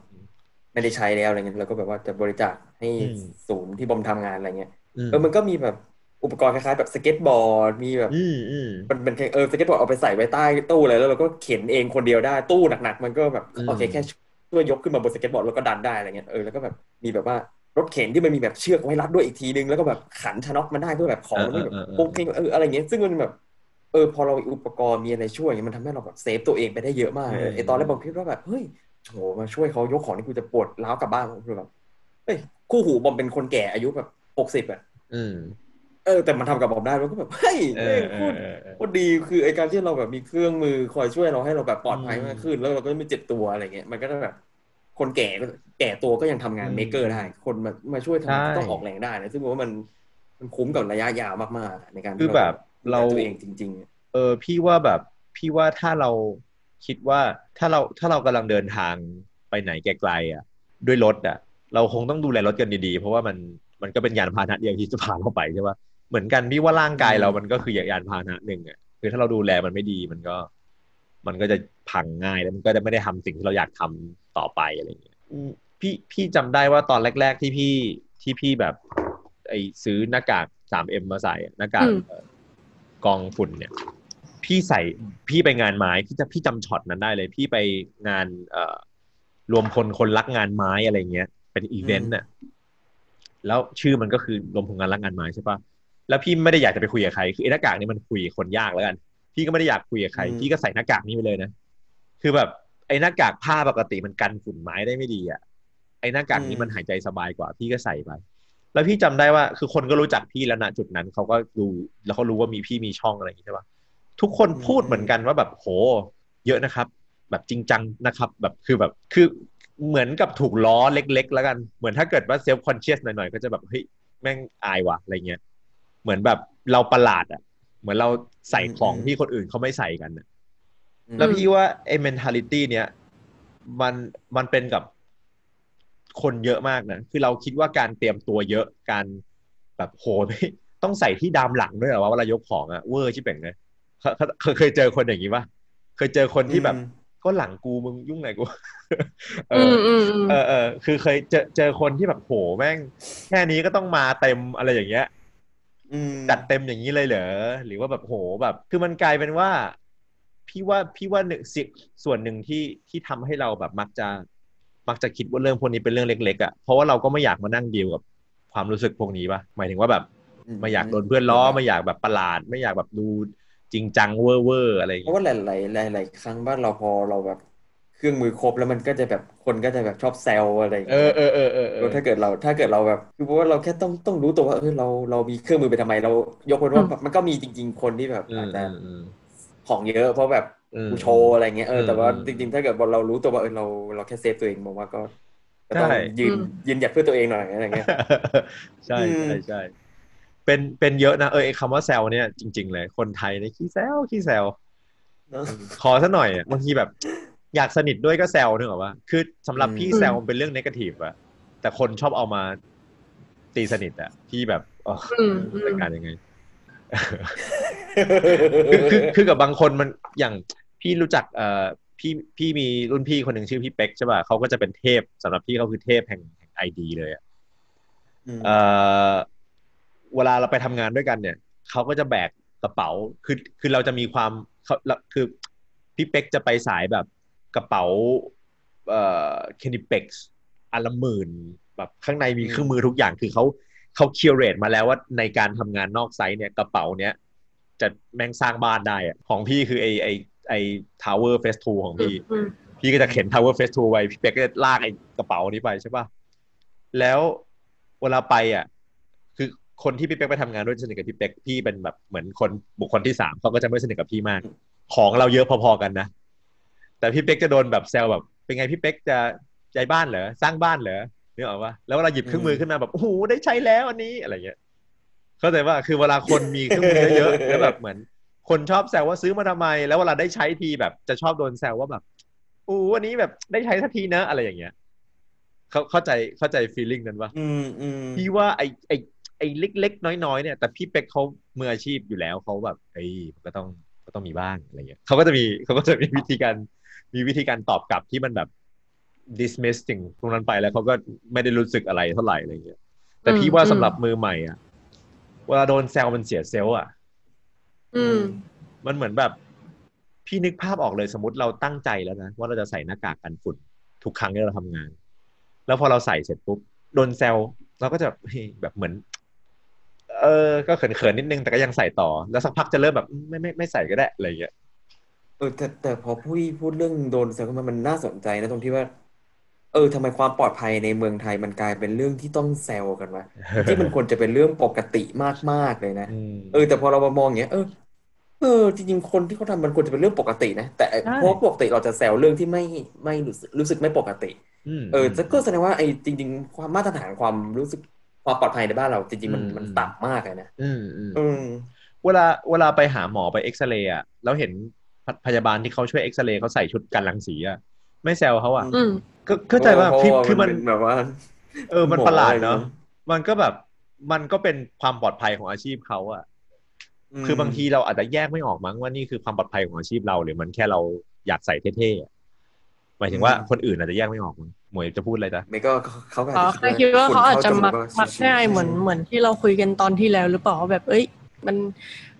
Speaker 2: ไม่ได้ใช้แล้วอะไรเงี้ยแล้วก็แบบว่าจะบริจาคให้
Speaker 1: อืม
Speaker 2: ศูนย์ที่บอมทำงานอะไรเงี้ย
Speaker 1: อืม
Speaker 2: เออมันก็มีแบบ อุปกรณ์คล้ายๆแบบสเก็ตบอร์ดมีแบบ
Speaker 1: อืมอืม
Speaker 2: มันเป็นแค่เออสเก็ตบอร์ดเอาไปใส่ไว้ใต้ตู้เลยแล้วเราก็เข็นเองคนเดียวได้ตู้หนักๆมันก็แบบ
Speaker 1: อืม
Speaker 2: โอเคแค่ช่วยยกขึ้นมาบนสเก็ตบอร์ดแล้วก็ดันได้อะไรเงี้ยเออแล้วก็แบบมีแบบว่ารถเข็นที่มันมีแบบเชือกไว้รัดด้วยอีกทีนึงแล้วก็แบบขันชะเนาะมันได้เพื่อแบบของมันไม่แบบ
Speaker 1: เออเออเออ
Speaker 2: ปุ๊บเพ่งเอออะไรเงี้ยซึ่งมันแบบเออพอเรามีอุปกรณ์มีอะไรช่วยอย่างเงี้ยมันทำให้เราแบบ save ตัวเองไปได้เยอะมากเลย
Speaker 1: อืม
Speaker 2: ไอตอนแรกผมคิดว่าแบบเฮ้ยโหมาช่วยเขายกของที่กูจะปวดร้าวกลับบ้านคือแบบเฮ้ยคู่หูบอมเป็นคนแก่อายุแบบหกสิบอะ
Speaker 1: อืม
Speaker 2: เออแต่มันทำกับบอมได้แล้วก็แบบเฮ้ย
Speaker 1: เอ
Speaker 2: แม่
Speaker 1: องเอ
Speaker 2: โค
Speaker 1: อ
Speaker 2: ตร
Speaker 1: เออเออ
Speaker 2: โคตรดีคือไอการที่เราแบบมีเครื่องมือคอยช่วยเราให้เราแบบปลอดภัย
Speaker 1: อืม
Speaker 2: มากขึ้น แล้วเราก็ไม่เจ็บตัวอะไรเงี้ยมันก็จะแบบคนแก่ก็แก่ตัวก็ยังทำงาน
Speaker 1: อืม
Speaker 2: เมคเกอร์ได้ คนมามาช่วย
Speaker 1: ใช่
Speaker 2: ทำต้องออกแรงได้นะซึ่งผมว่ามันมันคุ้มกับระยะยาวมากๆ ในการ
Speaker 1: คือแบบเรา
Speaker 2: ดูแลตัวเองจริงๆอะ
Speaker 1: เออพี่ว่าแบบพี่ว่าถ้าเราคิดว่าถ้าเราถ้าเรากำลังเดินทางไปไหนไกลๆอะ ด้วยรถอะ เราคงต้องดูแลรถกันดีๆ เพราะว่ามันมันก็เป็นยานพาหนะเดียวที่จะพาเราไปใช่ปะ เหมือนกันพี่ว่าร่างกายเรามันก็คือยานพาหนะหนึ่งอะคือถ้าเราดูแลมันไม่ดีมันก็ มันก็จะพังง่ายแล้วมันก็จะไม่ได้ทำสิ่งที่เราอยากทำต่อไปอะไรอย่างเงี้ยอืมพี่พี่จำได้ว่าตอนแรก ๆ ที่พี่ที่พี่แบบ ไอซื้อหน้ากาก 3M มาใส่หน้ากาก
Speaker 3: อืม
Speaker 1: เอ่อกองฝุ่นเนี่ย พี่ใส่พี่ไปงานไม้พี่จะพี่จำช็อตนั้นได้เลย พี่ไปงาน เอ่อรวมพลคนรักงานไม้อะไรเงี้ย เป็นอีเวนต์น่ะแล้วชื่อมันก็คือรวมพลงานรักงานไม้ใช่ปะ แล้วพี่ไม่ได้อยากจะไปคุยกับใครคือไอ้หน้ากากนี่มันคุยกับคนยากแล้วกัน พี่ก็ไม่ได้อยากคุยกับใคร
Speaker 2: อืม
Speaker 1: พี่ก็ใส่หน้ากากนี้ไปเลยนะคือแบบไอ้หน้ากากผ้าปกติมันกันฝุ่นไม้ได้ไม่ดีอะไอ้หน้ากากนี้มันหายใจสบายกว่า พี่ก็ใส่ไปแล้วพี่จำได้ว่า คือคนก็รู้จักพี่แล้วนะจุดนั้นเขาก็ดูแล้วเขารู้ว่ามีพี่มีช่องอะไรอย่างนี้ใช่ปะทุกคนพูดเหมือนกันว่าแบบโห เยอะนะครับ แบบจริงจังนะครับ แบบคือแบบคือเหมือนกับถูกล้อเล็ก ๆ แล้วกันเหมือนถ้าเกิดว่าเซลฟ์คอนเชียสหน่อยๆ ก็จะแบบเฮ้ยแม่งอายว่ะอะไรเงี้ย เหมือนแบบเราประหลาดอะ เหมือนเราใส่ของที่คนอื่นเขาไม่ใส่กันอะแล้วพี่ว่าไอ้ mentality เนี้ยมันมันเป็นกับคนเยอะมากนะ คือเราคิดว่าการเตรียมตัวเยอะการแบบโหไม่ต้องใส่ที่ดามหลังด้วยเหรอวะเวลายกของอะเวอร์ชิบเป่งเลยเคยเคยเคยเจอคนอย่างนี้ปะเคยเจอคนที่แบบ
Speaker 2: อืม
Speaker 1: ก็หลังกูมึงยุ่งไงกูเอ
Speaker 3: อื
Speaker 1: อ
Speaker 3: มอืมอืม
Speaker 1: เออเออคือเคยเจอเจอคนที่แบบโหแม่ง แค่นี้ก็ต้องมาเต็มอะไรอย่างเงี้ย
Speaker 2: อืม
Speaker 1: จัดเต็มอย่างนี้เลยเหรอหรือว่าแบบโหแบบ คือมันกลายเป็นว่า พี่ว่าพี่ว่าหนึ่งสิส่วนหนึ่งที่ที่ทำให้เราแบบมักจะมักจะคิดว่าเรื่องพวกนี้เป็นเรื่องเล็กๆอะเพราะว่าเราก็ไม่อยากมานั่งดีลกับความรู้สึกพวกนี้ปะหมายถึงว่าแบบไม่อยากโดนเพื่อนล้อไม่อยากแบบประหลาด ไม่อยากแบบดูจริงจังเวอร์เวอร์อะไรอย่าง
Speaker 2: เพ
Speaker 1: เงี้ย
Speaker 2: ราะว่าหลายๆหลายๆครั้งบ้านเราพอเราแบบ เครื่องมือครบแล้วมันก็จะแบบคนก็จะแบบชอบแซวอะไรอย่าง
Speaker 1: เอ
Speaker 2: เงี้
Speaker 1: อยเออเออเออเออ
Speaker 2: ถ้าเกิดเราถ้าเกิดเราแบบคือเพราะว่าเราแค่ต้องต้องรู้ตัวว่าเออเราเรามีเครื่องมือไปทำไมเรา ยกเว้นว่าแบบมันก็มีจริง ๆ คนที่แบบ
Speaker 1: อื
Speaker 2: อาจ
Speaker 1: ม
Speaker 2: จะ
Speaker 1: อืมอืม
Speaker 2: ของเยอะเพราะแบบ
Speaker 1: อืม
Speaker 2: กูโชว์อะไรเงี้ยเออแต่ว่า
Speaker 1: อืม
Speaker 2: จริงๆ ถ้าเกิดว่าเรารู้ตัวว่าเออเราเราแค่ save ตัวเองมองว่าก็ก็ต้อง
Speaker 1: ใช่
Speaker 2: ยืน
Speaker 3: อืม
Speaker 2: ยืนหยัดเพื่อตัวเองหน่อยอะไรเงี้ย
Speaker 1: ใช่
Speaker 2: อืม
Speaker 1: ใช่ใช่เป็นเป็นเยอะนะเออไอ้คำว่าแซวเนี่ยจริง ๆ เลยคนไทยเนี่ยขี้แซวขี้แซว
Speaker 2: เนอะ
Speaker 1: ขอซะหน่อยอะบางทีแบบ อยากสนิทด้วยก็แซวนึกออกปะคือสำหรับ
Speaker 2: อืม
Speaker 1: พี่แซวมันเป็นเรื่อง negative อะแต่คนชอบเอามาตีสนิทอะพี่แบบอ๋อ
Speaker 3: อืมอืม
Speaker 1: จัดการยังไงคือคือคือกับบางคนมันอย่างพี่รู้จักเอ่อพี่พี่มีรุ่นพี่คนหนึ่งชื่อพี่เป๊กใช่ป่ะเขาก็จะเป็นเทพสำหรับพี่เขาคือเทพแห่งแห่งไอดีเลยอะ
Speaker 2: อืม
Speaker 1: เอ่อเวลาเราไปทำงานด้วยกันเนี่ยเขาก็จะแบกกระเป๋าคือคือเราจะมีความเขาเราคือพี่เป็กจะไปสายแบบ กระเป๋าเอ่อ Knipex อันละหมื่นแบบข้างในมี
Speaker 2: อืม
Speaker 1: เครื่องมือทุกอย่างคือเขาเขา curate มาแล้วว่าในการทำงานนอก site เนี่ยกระเป๋าเนี้ยจะแม่งสร้างบ้านได้อะของพี่คือไอไอไอ Tower Festool ของพี่
Speaker 3: อืม
Speaker 1: พี่ก็จะเข็น Tower Face 2ไว้พี่เป็กก็จะลากไอ้กระเป๋านี้ไปใช่ป่ะ แล้วเวลาไปอะ คือคนที่พี่เป็กไปทำงานด้วยสนิทกับพี่เป็กพี่เป็นแบบเหมือนคนบุคคลที่สามเขาก็จะไม่สนิทกับพี่มาก ของเราเยอะพอๆกันนะ แต่พี่เป็กจะโดนแบบแซวแบบ เป็นไงพี่เป็กจะย้ายบ้านเหรอสร้างบ้านเหรอนึกออกปะแล้วเวลาหยิบเครื่องมือขึ้นมาแบบโอ้โหได้ใช้แล้วอันนี้อะไรเงี้ยเข้าใจว่าคือเวลาคนมีเครื่องมือเยอะๆแล้วแบบเหมือน คนชอบแซวว่าซื้อมาทำไม แล้วเวลาได้ใช้ทีแบบ จะชอบโดนแซวว่าแบบอู้วันนี้แบบได้ใช้สักทีนะอะไรอย่างเงี้ยเขาเข้าใจเข้าใจฟีลลิ่งนั้นปะ
Speaker 2: อืมอืม
Speaker 1: พี่ว่าไอไอไอเล็กๆน้อยๆเนี่ย แต่พี่เป็กเขามืออาชีพอยู่แล้วเขาแบบเอ้ยมันก็ต้องก็ต้องมีบ้างอะไรเงี้ยเขาก็จะมีเขาก็จะมีวิธีการ มีวิธีการตอบกลับที่มันแบบ dismiss สิ่งตรงนั้นไปแล้วเขาก็ไม่ได้รู้สึกอะไรเท่าไหร่อะไรเงี้ยแต่พี่ว่าสำหรับมือใหม่อะเวลาโดนแซวมันเสียเซลล์อะ
Speaker 3: อืม
Speaker 1: มันเหมือนแบบ พี่นึกภาพออกเลยสมมติเราตั้งใจแล้วนะว่าเราจะใส่หน้ากากกันฝุ่นทุกครั้งที่เราทำงาน แล้วพอเราใส่เสร็จปุ๊บโดนแซวเราก็จะแบบเฮ้ยแบบเหมือน เออ ก็เขินๆนิดนึงแต่ก็ยังใส่ต่อ แล้วสักพักจะเริ่มแบบอืมไม่ไม่ไม่ใส่ก็ได้อะไรอย่างเงี้ย
Speaker 2: เออแต่แต่พอพูดพูดเรื่องโดนแซวขึ้นมามันน่าสนใจนะตรงที่ว่า เออทำไมความปลอดภัยในเมืองไทยมันกลายเป็นเรื่องที่ต้องแซวกันวะที่มันควรจะเป็นเรื่องปกติมากๆเลยนะ
Speaker 1: อืม
Speaker 2: เออแต่พอเรามามองอย่างเงี้ยเออเออจริงๆคนที่เขาทำมันควรจะเป็นเรื่องปกตินะ แต่
Speaker 1: ใช่
Speaker 2: เพราะว่าปกติเราจะแซวเรื่องที่ไม่ไม่รู้สึกรู้สึกไม่ปกติ
Speaker 1: ม
Speaker 2: เออแต่ก็แสดงว่าไอ้จริง ๆ ความมาตรฐานความรู้สึกความปลอดภัยในบ้านเราจริงๆมัน
Speaker 1: อืม
Speaker 2: มันต่ำมากเลยนะ
Speaker 1: อืมอืม
Speaker 2: อืม
Speaker 1: เวลาเวลาไปหาหมอไปเอ็กซเรย์อะแล้วเห็น พพยาบาลที่เขาช่วยเอ็กซเรย์เขาใส่ชุดกันรังสีอะไม่แซวเขาอะ
Speaker 3: อืม
Speaker 1: ก็เข้าใจว่า
Speaker 2: เพราะ
Speaker 1: คือ
Speaker 2: ว่า
Speaker 1: คือมัน
Speaker 2: เป็นแบบว่า
Speaker 1: เออมัน
Speaker 2: หมอ
Speaker 1: ประหลาด
Speaker 2: อะไร
Speaker 1: เนาะ
Speaker 2: เนอะ
Speaker 1: มันก็แบบมันก็เป็นความปลอดภัยของอาชีพเขาอะ
Speaker 2: ม
Speaker 1: คือบางทีเราอาจจะแยกไม่ออกมั้งว่านี่คือความปลอดภัยของอาชีพเราหรือมันแค่เราอยากใส่เท่ๆอะหมายถึงว่า
Speaker 2: อืม
Speaker 1: คนอื่นอาจจะแยกไม่ออกมั้งมวยจะพูดอะไรจ๊ะ
Speaker 2: เมก็เขาก็
Speaker 3: อ๋อ
Speaker 2: อาจ
Speaker 3: แค่
Speaker 2: จะ
Speaker 3: คิดว่าเขาอาจจะ
Speaker 2: ฝุ่น
Speaker 3: มัก
Speaker 2: เข้
Speaker 3: มัก
Speaker 2: ชิวๆ
Speaker 3: ง่ายเหมือนเหมือนที่เราคุยกันตอนที่แล้วหรือเปล่าว่าแบบเอ้ย มัน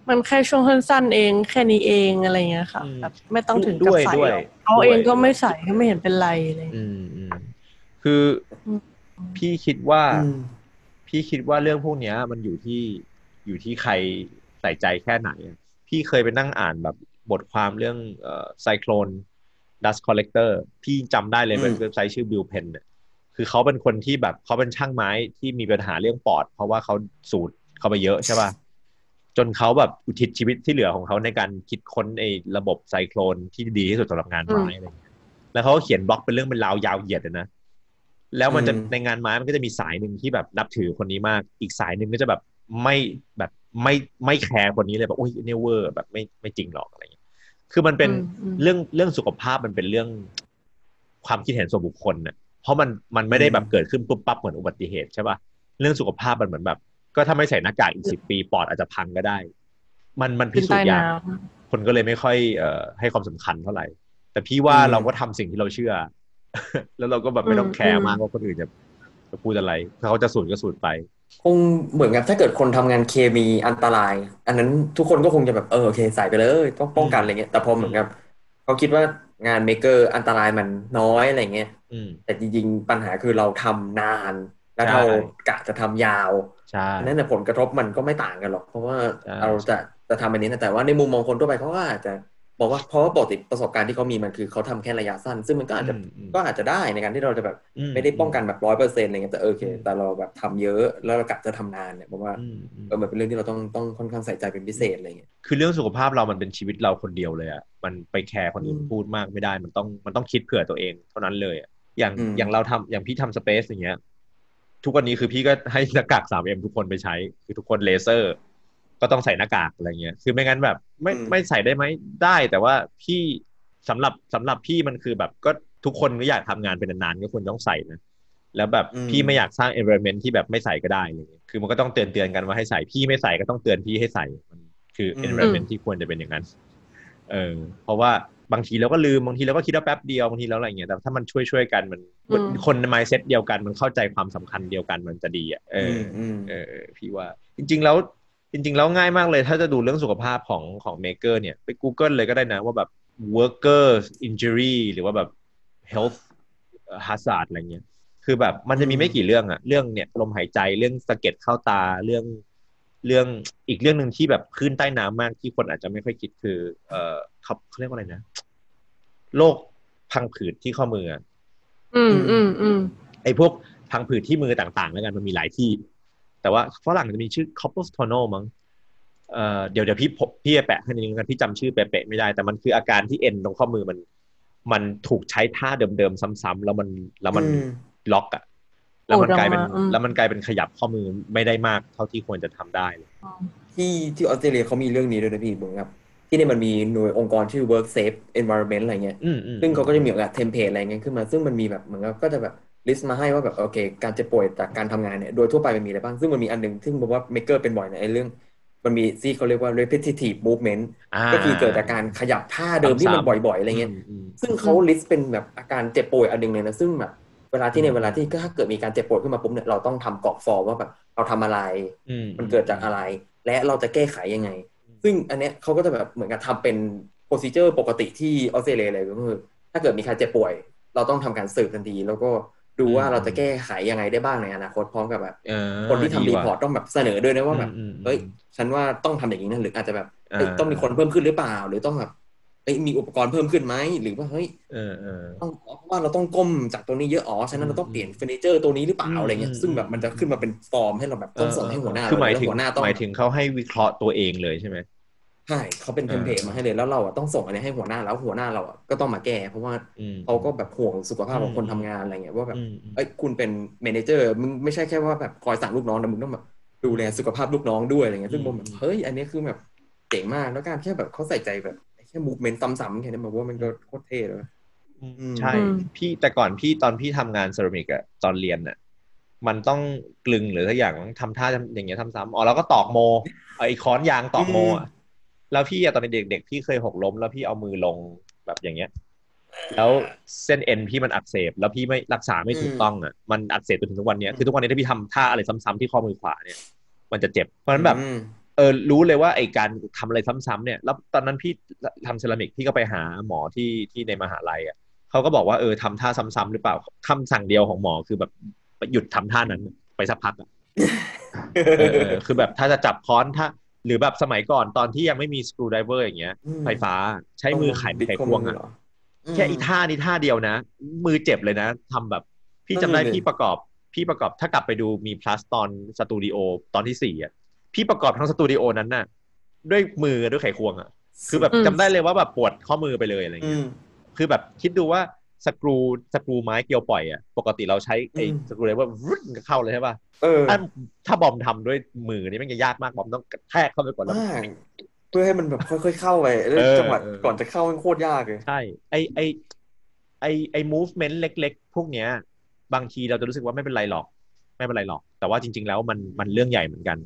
Speaker 3: มันแค่ช่วงสั้นๆเอง แค่นี้เองอะไรเงี้ยค่ะ
Speaker 1: อืม
Speaker 3: แบบไม่ต้องถึง
Speaker 1: ด้
Speaker 3: กับ
Speaker 1: วย
Speaker 3: ใส่
Speaker 1: ด้วย
Speaker 3: หรอกเขา
Speaker 1: ด้วย
Speaker 3: เองก็ไม่ใส่ก็ไม่เห็นเป็นไรอะไรเลย
Speaker 1: อืมอืมคืออ
Speaker 3: ม
Speaker 1: พี่คิดว่า
Speaker 2: อืม
Speaker 1: พี่คิดว่าเรื่องพวกเนี้ย มันอยู่ที่อยู่ที่ใครใส่ใจแค่ไหนอะพี่เคยไปนั่งอ่านแบบบทความเรื่องเอ่อ cyclone dust collector พี่จำได้เลย
Speaker 2: อืม
Speaker 1: เป็นเว็บไซต์ชื่อ Bill Pentz เนี่ยคือเขาเป็นคนที่แบบเขาเป็นช่างไม้ที่มีปัญหาเรื่องปอด เพราะว่าเขาสูดเข้าไปเยอะใช่ป่ะ จนเขาแบบอุทิศชีวิตที่เหลือของเขาในการคิดค้นไอ้ระบบไซโคลนที่ดีที่สุดสำหรับงานไม้อะไรอย่างเงี้ยแล้วเขาก็เขียนบล็อกเป็นเรื่องเป็นราวยาวเหยียดเลยนะ แล้วมันจะ
Speaker 2: อืม
Speaker 1: ในงานไม้มันก็จะมีสายหนึ่งที่แบบนับถือคนนี้มาก อีกสายหนึ่งก็จะแบบไม่แบบไม่ไม่แคร์คนนี้เลยแบบโอ้ยเนเวอร์แบบไม่ไม่จริงหรอกอะไรอย่างเงี้ย คือมันเป็น
Speaker 3: อืมอืม
Speaker 1: เรื่องเรื่องสุขภาพมันเป็นเรื่องความคิดเห็นส่วนบุคคลน่ะเพราะมันมันไม่ได้แบบเกิดขึ้นปุ๊บปั๊บเหมือนอุบัติเหตุใช่ป่ะเรื่องสุขภาพมันเหมือนแบบ ก็ถ้าไม่ใส่หน้ากากอีกสิบปีปอดอาจจะพังก็ได้ มันมันพิ
Speaker 3: ขึ้น
Speaker 1: สูจ
Speaker 3: ใต้
Speaker 1: น์ยาก
Speaker 3: น้
Speaker 1: คนก็เลยไม่ค่อยเอ่อให้ความสำคัญเท่าไหร่ แต่พี่ว่า
Speaker 2: อืม
Speaker 1: เราก็ทำสิ่งที่เราเชื่อ แล้วเราก็แบบไม่ต้อง
Speaker 3: อืม
Speaker 1: แคร์
Speaker 3: อืม
Speaker 1: มากว่าคนอื่นจะจะพูดอะไร ถ้าเขาจะสูดก็สูดไป
Speaker 2: คงเหมือนกับถ้าเกิดคนทำงานเคมีอันตราย อันนั้นทุกคนก็คงจะแบบเออโอเคใส่ไปเลยต้องป้องกันอะไรเงี้ยแต่พอเหมือนกับเขาคิดว่างาน maker อันตรายมันน้อยอะไรเงี้ย
Speaker 1: อืม
Speaker 2: แต่จริงๆปัญหาคือเราทำนาน แล้ว
Speaker 1: ใช่
Speaker 2: เรากะจะทำยาว
Speaker 1: ใช่
Speaker 2: นั่นแหละผลกระทบมันก็ไม่ต่างกันหรอก เพราะว่า
Speaker 1: ใช่
Speaker 2: เราจะจะทำอันนี้นะแต่ว่าในมุมมองคนทั่วไปเขาก็อาจจะบอกว่าเพราะว่าปกติประสบการณ์ที่เขามีมันคือเขาทำแค่ระยะสั้น ซึ่งมันก็อาจจะ
Speaker 1: อืมอืม
Speaker 2: ก็อาจจะได้ในการที่เราจะแบบ
Speaker 1: อื
Speaker 2: ไม่ได้ป้องกันแบบร้อยเปอร์เซ็นต์อะไรเงี้ยแต่เออโอเค
Speaker 1: อืม
Speaker 2: แต่เราแบบทำเยอะแล้วเรากะจะทำนานเนี่ยผมว่า
Speaker 1: อืมอืม
Speaker 2: เออมันเป็นเรื่องที่เราต้องต้องค่อนข้างใส่ใจเป็นพิเศษอะไรเงี้ย
Speaker 1: คือเรื่องสุขภาพเรามันเป็นชีวิตเราคนเดียวเลยอะมันไปแคร์คนอื่น
Speaker 2: อืม
Speaker 1: พูดมากไม่ได้มันต้องมันต้องคิดเผื่อตัวเองเท่านั้นเลยอะอย่าง
Speaker 2: อืม
Speaker 1: อย่างเราทำอย่างพี่ทำสเปซอย่างเงี้ย ทุกวันนี้คือพี่ก็ให้หน้ากาก 3M ทุกคนไปใช้ คือทุกคนเลเซอร์ ก็ต้องใส่หน้ากากอะไรเงี้ย คือไม่งั้นแบบ ไม่ไม่ใส่ได้ไหมได้ แต่ว่าพี่สำหรับสำหรับพี่มันคือแบบก็ทุกคนก็อยากทำงานเป็นนานๆก็ควรต้องใส่นะแล้วแบบ
Speaker 2: อืม
Speaker 1: พี่ไม่อยากสร้าง environment ที่แบบไม่ใส่ก็ได้อะไรเลยคือมันก็ต้องเตือนเตือนๆกันว่าให้ใส่พี่ไม่ใส่ก็ต้องเตือนพี่ให้ใส่มันคือ
Speaker 2: อืม
Speaker 1: environment ที่ควรจะเป็นอย่างนั้น เออ เพราะว่า บางทีเราก็ลืมบางทีเราก็คิดว่าแป๊บเดียวบางทีแล้วอะไรเงี้ยแต่ถ้ามันช่วยช่วยๆกันมัน
Speaker 3: อืม
Speaker 1: คนใน mindset เดียวกันมันเข้าใจความสำคัญเดียวกันมันจะดีอะเอออ
Speaker 2: อืม
Speaker 1: เออเออพี่ว่า จริง ๆ แล้วจริง ๆ แล้วง่ายมากเลย ถ้าจะดูเรื่องสุขภาพของของเมเกอร์เนี่ยไป Google เลยก็ได้นะว่าแบบ worker injury หรือว่าแบบ health hazard อะไรเงี้ยคือแบบมันจะมีไม่กี่เรื่องอะเรื่องเนี่ยลมหายใจเรื่องสะเก็ดเข้าตาเรื่อง เรื่องอีกเรื่องหนึ่งที่แบบคลื่นใต้น้ำมากที่คนอาจจะไม่ค่อยคิดคือ เออเขาเขาเรียกว่าอะไรนะโรคพังผืดที่ข้อมืออะำ
Speaker 3: อืมอืมอืม
Speaker 1: ไอ้พวกพังผืดที่มือต่างๆ แล้วกันมันมีหลายที่ แต่ว่าฝรั่งจะมีชื่อ carpal tunnel มั้งเอ่อเดี๋ยวเดี๋ยวพี่พบพี่จะแปะให้ในนี้กันพี่จำชื่อเป๊ะๆไม่ได้ แต่มันคืออาการที่เอ็นตรงข้อมือมัน มันถูกใช้ท่าเดิมๆซ้ำๆแล้วมันแล้วมัน
Speaker 2: อืม
Speaker 1: ล็อกอะ แล้วมันกลายเป็น
Speaker 3: โอ้ดอกมาอืม
Speaker 1: แล้วมันกลายเป็นขยับข้อมือไม่ได้มากเท่าที่ควรจะทำได้เลย
Speaker 2: ที่ที่ออสเตรเลียเขามีเรื่องนี้ด้วยนะพี่เหมือนกับที่นี่มันมีหน่วยองค์กรชื่อ Work Safe Environment อะไรเงี้ย
Speaker 1: อืมอืม
Speaker 2: ซึ่งเขาก็จะมีแบบ template อะไรเงี้ยขึ้นมา ซึ่งมันมีแบบเหมือนกับก็จะแบบ list มาให้ว่าแบบโอเค การเจ็บป่วยจากการทำงานเนี่ยโดยทั่วไปมันมีอะไรบ้าง ซึ่งมันมีอันหนึ่งซึ่งบอกว่า maker เป็นบ่อยนะไอ้เรื่อง มันมีที่เขาเรียกว่า repetitive movement
Speaker 1: อ่า
Speaker 2: ก็คือเกิดจากการขยับท่าเดิมที่มัน
Speaker 1: ซ้ำๆ
Speaker 2: บ่อยๆอะไรเงี้ย
Speaker 1: มอืม
Speaker 2: ซึ่งเขา list เป็นแบบอาการเจ็บป่วยอันหนึ่งเลยนะซึ่งแบบ เวลาที่ใน
Speaker 1: อืม
Speaker 2: เวลาที่ถ้าเกิดมีการเจ็บป่วยขึ้นมาปุ๊บเนี่ยเราต้องทำกรอกฟอร์มว่าแบบเราทำอะไร
Speaker 1: อื
Speaker 2: มันเกิดจากอะไร และเราจะแก้ไขยังไง ซึ่งอันเนี้ยเขาก็จะแบบเหมือนกับทำเป็น procedure ปกติที่ออสเตรเลียเลยก็คือ ถ้าเกิดมีใครเจ็บป่วย เราต้องทำการสืบทันที แล้วก็ดูว่าเราจะแก้ไขยังไงได้บ้างในอนาคตพร้อมกับแบบ
Speaker 1: เออ
Speaker 2: คนที่ทำ
Speaker 1: ดี
Speaker 2: รี
Speaker 1: ว่ะ
Speaker 2: พอร์ตต้องแบบเสนอด้วยนะว่าแบบ
Speaker 1: อืมอืม
Speaker 2: เฮ้ยฉันว่าต้องทำอย่างนี้นะหรืออาจจะแบบเอ้ย
Speaker 1: อ่า
Speaker 2: ต้องมีคนเพิ่มขึ้นหรือเปล่า หรือต้องแบบ เอ้ยมีอุปกรณ์เพิ่มขึ้นไหมหรือว่าเฮ้ย
Speaker 1: เออเออ
Speaker 2: ต้องเพราะว่าเราต้องก้มจากตัวนี้เยอะอ๋อฉะนั้นเราต้องเปลี่ยนเฟอร์นิเจอร์ตัวนี้หรือเปล่า
Speaker 1: อืม
Speaker 2: อะไรเงี้ย
Speaker 1: อืม
Speaker 2: ซึ่งแบบมันจะขึ้นมาเป็นฟอร์มให้เราแบบต้องส่งให้หัวหน้า
Speaker 1: คือหมาย
Speaker 2: แล้ว
Speaker 1: ถึง
Speaker 2: หัวหน้าต้อง
Speaker 1: หมายถึงเขาให้วิเคราะห์ตัวเองเลยใช่ไหม
Speaker 2: ใช่เขาเป็น template เอ
Speaker 1: อ
Speaker 2: มาให้เลยแล้วเราอะต้องส่งอันนี้ให้หัวหน้าแล้วหัวหน้าเราอะก็ต้องมาแก้เพราะว่า
Speaker 1: อืม
Speaker 2: เขาก็แบบห่วงสุขภาพของคน
Speaker 1: อืม
Speaker 2: ทำงานอะไรเงี้ยว่าแบบ
Speaker 1: อืมอืม
Speaker 2: เอ้ยคุณเป็น manager มึงไม่ใช่แค่ว่าแบบคอยสั่งลูกน้องนะมึงต้องแบบดูแลสุขภาพลูกน้องด้วยอะไรเงี้ยซึ่งผมแบบเฮ้ยอันนี้คือแบบเจ๋งมากแล้วการแค่แบบเขาใส่ใจแบบ แค่ movement ซ้ำๆแค่นี้แบบว่ามันก็โคตรเท่เลย
Speaker 1: อืม
Speaker 2: อืม
Speaker 1: ใช่
Speaker 3: อืม
Speaker 1: พี่แต่ก่อนพี่ตอนพี่ทำงานเซรามิกอะตอนเรียนอะมันต้องกลึงหรือสักอย่างต้องทำท่าอย่างเงี้ยทำซ้ำอ๋อแล้วก็ตอกโมไอ้ค้อนยางตอกโมอะแล้วพี่อะตอนเป็นเด็กๆพี่เคยหกล้ม แล้วพี่เอามือลงแบบอย่างเงี้ย แล้วเส้นเอ็นพี่มันอักเสบ แล้วพี่ไม่รักษาไม่ถูกต้องอะมันอักเสบจนถึงทุกวันเนี้ยคือทุกวันนี้ถ้าพี่ทำท่าอะไรซ้ำๆที่ข้อมือขวาเนี่ย มันจะเจ็บเพราะฉะนั้นแบบ
Speaker 2: อืม
Speaker 1: เออรู้เลยว่าไอการทำอะไรซ้ำๆเนี่ยแล้วตอนนั้นพี่ทำเซรามิกพี่ก็ไปหาหมอที่ที่ในมหาลัยอะเขาก็บอกว่าเออทำท่าซ้ำๆหรือเปล่าคำสั่งเดียวของหมอคือแบบหยุดทำท่านั้นไปสักพักอะเออเออคือแบบถ้าจะจับค้อนถ้า หรือแบบสมัยก่อนตอนที่ยังไม่มีสกรูไดเวอร์อย่างเงี้ย
Speaker 2: อืม
Speaker 1: ไฟฟ้าใช้มือไข
Speaker 2: บิด
Speaker 1: ไข
Speaker 2: ข้
Speaker 1: ควง
Speaker 2: มื
Speaker 1: อะ
Speaker 2: เหร
Speaker 1: แค่อีท่านี้ท่าเดียวนะ มือเจ็บเลยนะทำแบบ พี่จำได้
Speaker 2: นั่นเลย
Speaker 1: พี่ประกอบ พี่ประกอบถ้ากลับไปดูมี plus ตอนสตูดิโอตอนที่สี่อะ พี่ประกอบทั้งสตูดิโอนั้นน่ะ ด้วยมือด้วยไขควงอะ คือแบบ
Speaker 3: อืม
Speaker 1: จำได้เลยว่าแบบปวดข้อมือไปเลยอะไร
Speaker 2: อื
Speaker 1: เงี้ย
Speaker 2: ม
Speaker 1: คือแบบคิดดูว่าสกรูสกรูไม้เกลียวปล่อยอะปกติเราใช้ไอ้
Speaker 2: อืม
Speaker 1: screwdriver วึดเข้าเลยใช่ป่ะ
Speaker 2: เออ
Speaker 1: ถ้าถ้าบอมทำด้วยมือนี่มันจะยากมากบอมต้องกระแทกเข้าไปก่อนแล้ว
Speaker 2: มากเพื่อให้มันแบบค่อยๆเข้าไปแล้ว
Speaker 1: เออ
Speaker 2: จังหวะ
Speaker 1: เออ
Speaker 2: ก่อนจะเข้ามันโคตรยากเลย
Speaker 1: ใช่ไอไอไอไอ movement เล็ก ๆ พวกเนี้ย บางทีเราจะรู้สึกว่าไม่เป็นไรหรอก ไม่เป็นไรหรอก แต่ว่าจริง ๆ แล้วมันมันเรื่องใหญ่เหมือนกัน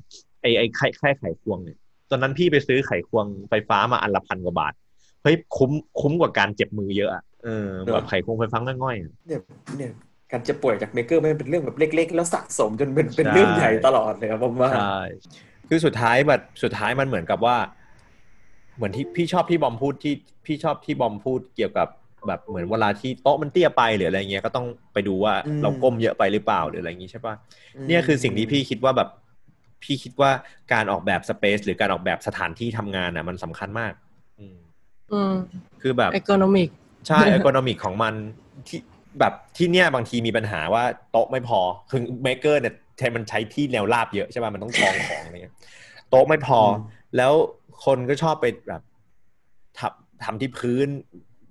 Speaker 1: ไอไอแค่แค่ไขควงเนี่ยตอนนั้นพี่ไปซื้อไขควงไฟฟ้ามาอันละพันกว่าบาทเฮ้ยคุ้มคุ้มกว่าการเจ็บมือเยอะอะเออแบบไขควงไฟฟ้าง่อยๆอะ
Speaker 2: เนี่ยเนี่ยการจะป่วยจากเมเกอร์ไม่เป็นเรื่องแบบเล็ก ๆ แล้วสะสมจนเป็นเป็น
Speaker 1: ใช่
Speaker 2: เรื่องใหญ่ตลอดเลยครับผมว่า
Speaker 1: ใช่คือสุดท้ายแบบสุดท้ายมันเหมือนกับว่า เหมือนที่พี่ชอบที่บอมพูดที่พี่ชอบที่บอมพูดเกี่ยวกับแบบเหมือนเวลาที่โต๊ะมันเตี้ยไปหรืออะไรเงี้ยก็ต้องไปดูว่า
Speaker 2: อืม
Speaker 1: เราก้มเยอะไปหรือเปล่าหรืออะไรอย่างงี้ใช่ปะเนี่ยคือสิ่งที่พี่คิดว่าแบบ พี่คิดว่าการออกแบบสเปซหรือการออกแบบสถานที่ทำงานอะ มันสำคัญมากอืม
Speaker 3: อืม
Speaker 1: คือแบบ
Speaker 3: e อ o n o m i c
Speaker 1: ใช่ e อ o n o m i c ของมันที่แบบที่เนี่ยบางทีมีปัญหาว่าโต๊ะไม่พอคือเมเกอร์เนี่ยใช้มันใช้ที่แนวราบเยอะใช่ป่ะมันต้องกองของอะไรเงี้ยโต๊ะไม่พออ
Speaker 2: ม
Speaker 1: แล้วคนก็ชอบไปแบบทำทำที่พื้น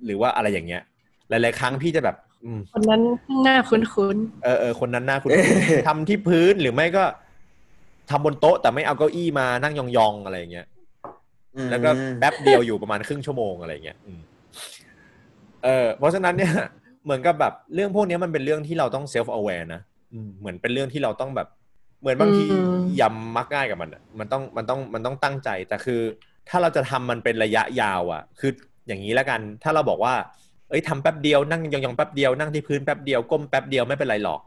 Speaker 1: หรือว่าอะไรอย่างเงี้ย หลาย ๆ ครั้งพี่จะแบบอืม
Speaker 3: คนนั้นหน้าคุ้น
Speaker 1: เออเออคนนั้นหน้าคุณ
Speaker 2: เอ๊ะ
Speaker 1: ทำที่พื้นหรือไม่ก็ ทำบนโต๊ะแต่ไม่เอาเก้าอี้มานั่งยองๆอะไรอย่างเงี้ย
Speaker 2: อืม
Speaker 1: แล้วก็แป๊บเดียวอยู่ประมาณครึ่งชั่วโมงอะไรเงี้ยอืมเออเพราะฉะนั้นเนี่ยเหมือนกับแบบเรื่องพวกนี้มันเป็นเรื่องที่เราต้อง self aware นะอืมเหมือนเป็นเรื่องที่เราต้องแบบ เหมือนบางทียำมักง่ายกับมันอะมันต้องมันต้องมันต้องตั้งใจแต่คือ ถ้าเราจะทำมันเป็นระยะยาวอะคืออย่างนี้แล้วกัน ถ้าเราบอกว่า เอ้ยทำแป๊บเดียวนั่งยองๆแป๊บเดียวนั่งที่พื้นแป๊บเดียวก้มแป๊บเดียวไม่เป็นไรหรอก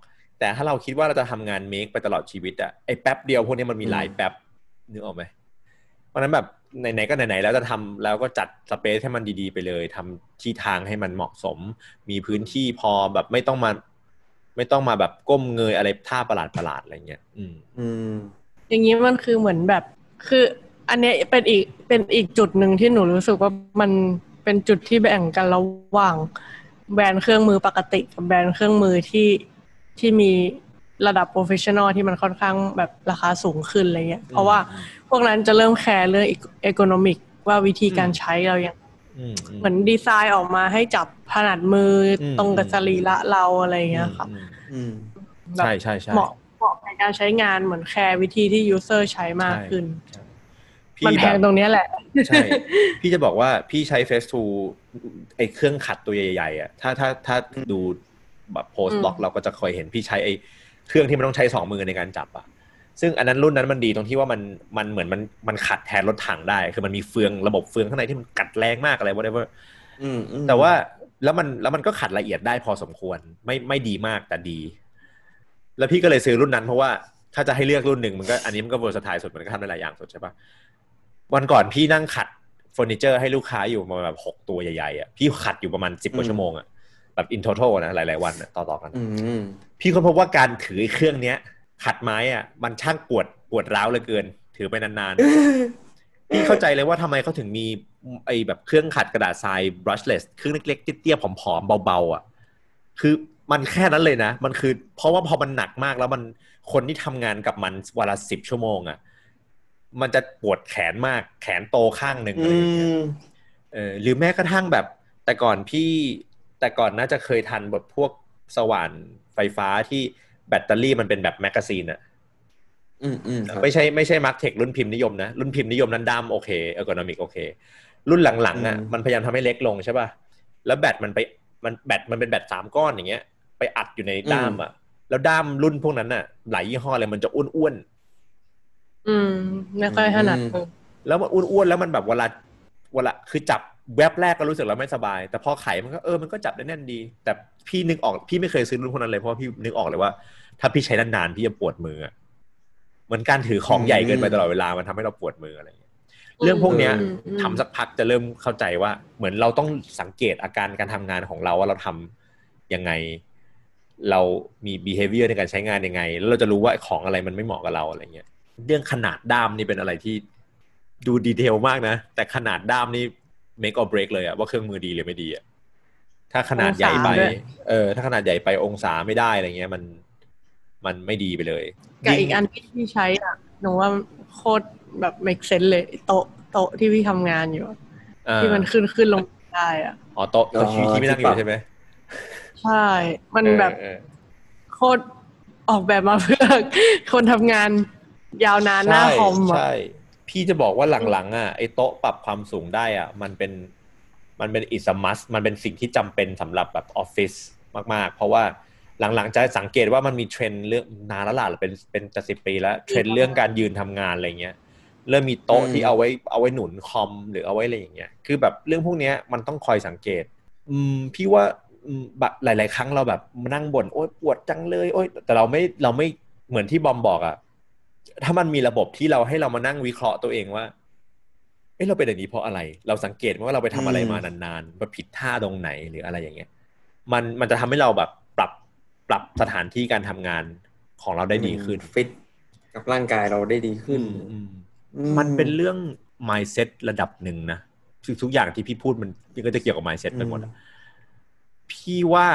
Speaker 1: แต่ถ้าเราคิดว่าเราจะทำงานเมคไปตลอดชีวิตอะไอ้แป๊บเดียวพวกนี้มันมีหลายแป๊บนึกออกไหมเพราะฉะนั้นแบบไหนๆก็ไหนๆแล้วจะทำแล้วก็จัดสเปซให้มันดีๆ ไปเลยทำที่ทางให้มันเหมาะสม มีพื้นที่พอแบบไม่ต้องมา ไม่ต้องมาแบบก้มเงยอะไรท่าประหลาดประหลาดๆอะไรเงี้ยอืม
Speaker 2: อืม
Speaker 3: ๆอย่างนี้มันคือเหมือนแบบ คือ อันเนี้ยเป็นอีกเป็นอีกจุดหนึ่งที่หนูรู้สึกว่ามันเป็นจุดที่แบ่งกันระหว่างแบรนด์เครื่องมือปกติกับแบรนด์เครื่องมือที่ ที่มีระดับ professional ที่มันค่อนข้างแบบราคาสูงขึ้นอะไรเงี้ย เพราะว่าพวกนั้นจะเริ่มแคร์เรื่อง ergonomicว่าวิธีการใช้เรายัง
Speaker 1: อืม
Speaker 3: เหมือนดีไซน์ออกมาให้จับถนัดมืออื
Speaker 1: ม
Speaker 3: ตรงกับสรีระเราอะไรอย่างเงี้ยค่ะ
Speaker 1: อืม
Speaker 2: อืม
Speaker 3: แบบ
Speaker 1: ใช่ใช่ใช่
Speaker 3: เหมาะเหมาะในการใช้งานเหมือนแคร์วิธีที่ user ใช้มากขึ้น
Speaker 1: ใช่
Speaker 3: มัน
Speaker 1: พี่
Speaker 3: แพ
Speaker 1: แบบ
Speaker 3: งตรงเนี้ยแหละ
Speaker 1: ใช่ พี่จะบอกว่าพี่ใช้ Festool ไอ้เครื่องขัดตัวใหญ่ๆอะถ้าถ้าถ้าดู แบบโพสต์
Speaker 3: อื
Speaker 1: ต์
Speaker 3: ม
Speaker 1: บล็อกเราก็จะเคยเห็นพี่ใช้ไอ้เครื่องที่มันต้องใช้สองมือในการจับอะซึ่งอันนั้นรุ่นนั้นมันดีตรงที่ว่ามันมันเหมือนมันมันขัดแทนรถถังได้ คือมันมีเฟืองระบบเฟืองข้างในที่มันกัดแรงมากอะไร whatever
Speaker 2: อืมอืม
Speaker 1: แต่ว่าแล้วมันแล้วมันก็ขัดละเอียดได้พอสมควรไม่ไม่ดีมากแต่ดี แล้วพี่ก็เลยซื้อรุ่นนั้นเพราะว่าถ้าจะให้เลือกรุ่นหนึ่งมันก็อันนี้มันก็เวอร์สไตล์สุดมันก็ทำได้หลายอย่างสุดใช่ปะวันก่อนพี่นั่งขัดเฟอร์นิเจอร์ให้ลูกค้าอยู่ประมาณแบบหกตัวใหญ่ๆอะพี่ขัดอยู่ประมาณสิบกว่าชั่วโมงอะ แบบอิน total นะหลาย ๆ วันอะต่อๆกัน
Speaker 2: อืม
Speaker 1: พี่ค้นพบว่าการถือไอ้เครื่องเนี้ยขัดไม้อะมันช่างปวดปวดร้าวเหลือเกิน ถือไปนานๆพี่เข้าใจเลยว่าทำไมเขาถึงมีไอ้แบบเครื่องขัดกระดาษทราย brushless เครื่องเล็กๆเตี้ยๆผอมๆเบาๆอะคือมันแค่นั้นเลยนะ มันคือ เพราะว่าพอมันหนักมากแล้วมันคนที่ทำงานกับมันวันละสิบชั่วโมงอะ มันจะปวดแขนมากแขนโตข้างหนึ่งอะไร
Speaker 2: อื
Speaker 1: อย่างเงี้ย
Speaker 2: ม
Speaker 1: เออหรือแม้กระทั่งแบบ แต่ก่อนพี่ แต่ก่อนน่าจะเคยทันแบบพวกสว่านไฟฟ้าที่แบตเตอรี่มันเป็นแบบ magazine อะ
Speaker 2: อืมอืมครับ
Speaker 1: ไม่ใช่ไม่ใช่ Maktec รุ่นพิมพ์นิยมนะ รุ่นพิมพ์นิยมนั้นด้ามโอเค ergonomic โอเค รุ่นหลังๆอะ
Speaker 2: อืม
Speaker 1: มันพยายามทำให้เล็กลงใช่ป่ะแล้วแบตมันไปมันแบตมันเป็นแบตสามก้อนอย่างเงี้ย ไปอัดอยู่ในด้ามอะ แล้วด้ามรุ่นพวกนั้นอะ หลายยี่ห้อเลยมันจะอ้วน
Speaker 3: อืม ไม่ค่อยถนัดมือ
Speaker 1: ๆแล้วมันอ้วนๆแล้วมันแบบเวลาเวลาคือจับ แว็บแรกก็รู้สึกแล้วไม่สบาย แต่พอไขมันก็เออมันก็จับได้แน่นดี แต่พี่นึกออกพี่ไม่เคยซื้อรุ่นพวกนั้นเลยเพราะว่าพี่นึกออกเลยว่า ถ้าพี่ใช้นานๆพี่จะปวดมืออะเหมือนการถือของใหญ่เกินไปตลอดเวลามันทำให้เราปวดมืออะไรอย่างเงี้ยเรื่องพวกเนี้ย
Speaker 3: อืมอืม
Speaker 1: ทำสักพักจะเริ่มเข้าใจว่า เหมือนเราต้องสังเกตอาการการทำงานของเราว่าเราทำยังไง เรามี behavior ในการใช้งานยังไง แล้วเราจะรู้ว่าของอะไรมันไม่เหมาะกับเราอะไรเงี้ยเรื่องขนาดด้ามนี่เป็นอะไรที่ดูดีเทลมากนะ แต่ขนาดด้ามนี่ make or break เลยอะว่าเครื่องมือดีหรือไม่ดีอะถ้าขนาดใหญ่ไป
Speaker 3: องศาด้วย
Speaker 1: เออ ถ้าขนาดใหญ่ไปองศาไม่ได้อะไรเงี้ย มันมันไม่ดีไปเลย
Speaker 3: กับอีก
Speaker 1: ยิ่ง
Speaker 3: อันที่พี่ใช้อะหนูว่าโคตรแบบ make sense เลย โต๊ะโต๊ะที่พี่ทำงานอยู่อะ
Speaker 1: อ่า
Speaker 3: ที่มันขึ้นขึ้นลงได้อะ
Speaker 1: อ๋อโต๊ะโต๊ะที่ที่ไม่นั่งอยู่ใช่ไหม
Speaker 3: ใช่ มันแบบ
Speaker 1: เออเออ
Speaker 3: โคตรออกแบบมาเพื่อคนทำงานยาวนานหน้าคอมอะ
Speaker 1: ใช่ พี่จะบอกว่าหลังๆอะไอ้โต๊ะปรับความสูงได้อะ มันเป็นมันเป็น is must มันเป็นสิ่งที่จำเป็นสำหรับแบบออฟฟิศมากๆ เพราะว่าหลังๆจะสังเกตว่ามันมีเทรนด์เรื่องนานแล้วล่ะเป็นเป็นจะสิบปีแล้วเทรนด์เรื่องการยืนทำงานอะไรเงี้ยเริ่มมีโต๊ะ
Speaker 2: อืม
Speaker 1: ที่เอาไว้เอาไว้หนุนคอมหรือเอาไว้อะไรอย่างเงี้ยคือแบบเรื่องพวกเนี้ยมันต้องคอยสังเกต อืมพี่ว่าอืมแบบหลาย ๆ ครั้งเราแบบมานั่งบ่นโอ๊ยปวดจังเลยโอ๊ยแต่เราไม่เราไม่เหมือนที่บอมบอกอะ ถ้ามันมีระบบที่เราให้เรามานั่งวิเคราะห์ตัวเองว่า เอ้เราเป็นอย่างนี้เพราะอะไร เราสังเกตไหมว่าเราไปทำอะไรมานานๆว่าผิดท่าตรงไหนหรืออะไรอย่างเงี้ย มันมันจะทำให้เราแบบปรับปรับสถานที่การทำงานของเราได้ดีขึ้น
Speaker 2: ฟิตกับร่างกายเราได้ดีขึ้น
Speaker 1: อืม
Speaker 2: อื
Speaker 1: มันเป็นเรื่อง mindset ระดับหนึ่งนะทุกทุกอย่างที่พี่พูดมันก็จะเกี่ยวกับ mindset ไปหมดอะพี่ว่า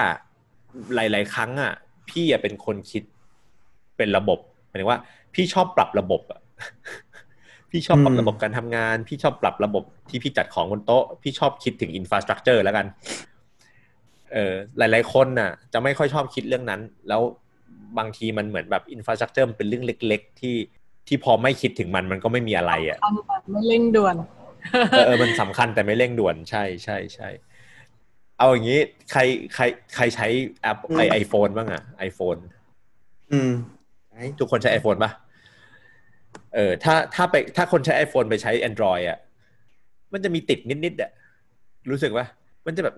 Speaker 1: หลาย ๆ ครั้งอะ พี่อะเป็นคนคิดเป็นระบบหมายถึงว่า พี่ชอบปรับระบบอะพี่ชอบปรับระบบการทำงาน พี่ชอบปรับระบบที่พี่จัดของบนโต๊ะ พี่ชอบคิดถึง infrastructure แล้วกัน เออหลาย ๆ คนน่ะ จะไม่ค่อยชอบคิดเรื่องนั้น แล้วบางทีมันเหมือนแบบ infrastructure มันเป็นเรื่องเล็ก ๆ ที่ที่พอไม่คิดถึงมันมันก็ไม่มีอะไรอะ
Speaker 3: ทำแบบไม่เร่งด่วน
Speaker 1: เออเออมันสำคัญแต่ไม่เร่งด่วนใช่ใช่ใช่เอาอย่างนี้ ใครใครใครใช้แอปไอไอโฟนบ้างอะไอโฟน
Speaker 2: อืมใช่
Speaker 1: ทุกคนใช้ iPhone ป่ะเออถ้าถ้าไปถ้าคนใช้ iPhone ไปใช้ Android อะมันจะมีติดนิดๆอะรู้สึกว่ามันจะแบบ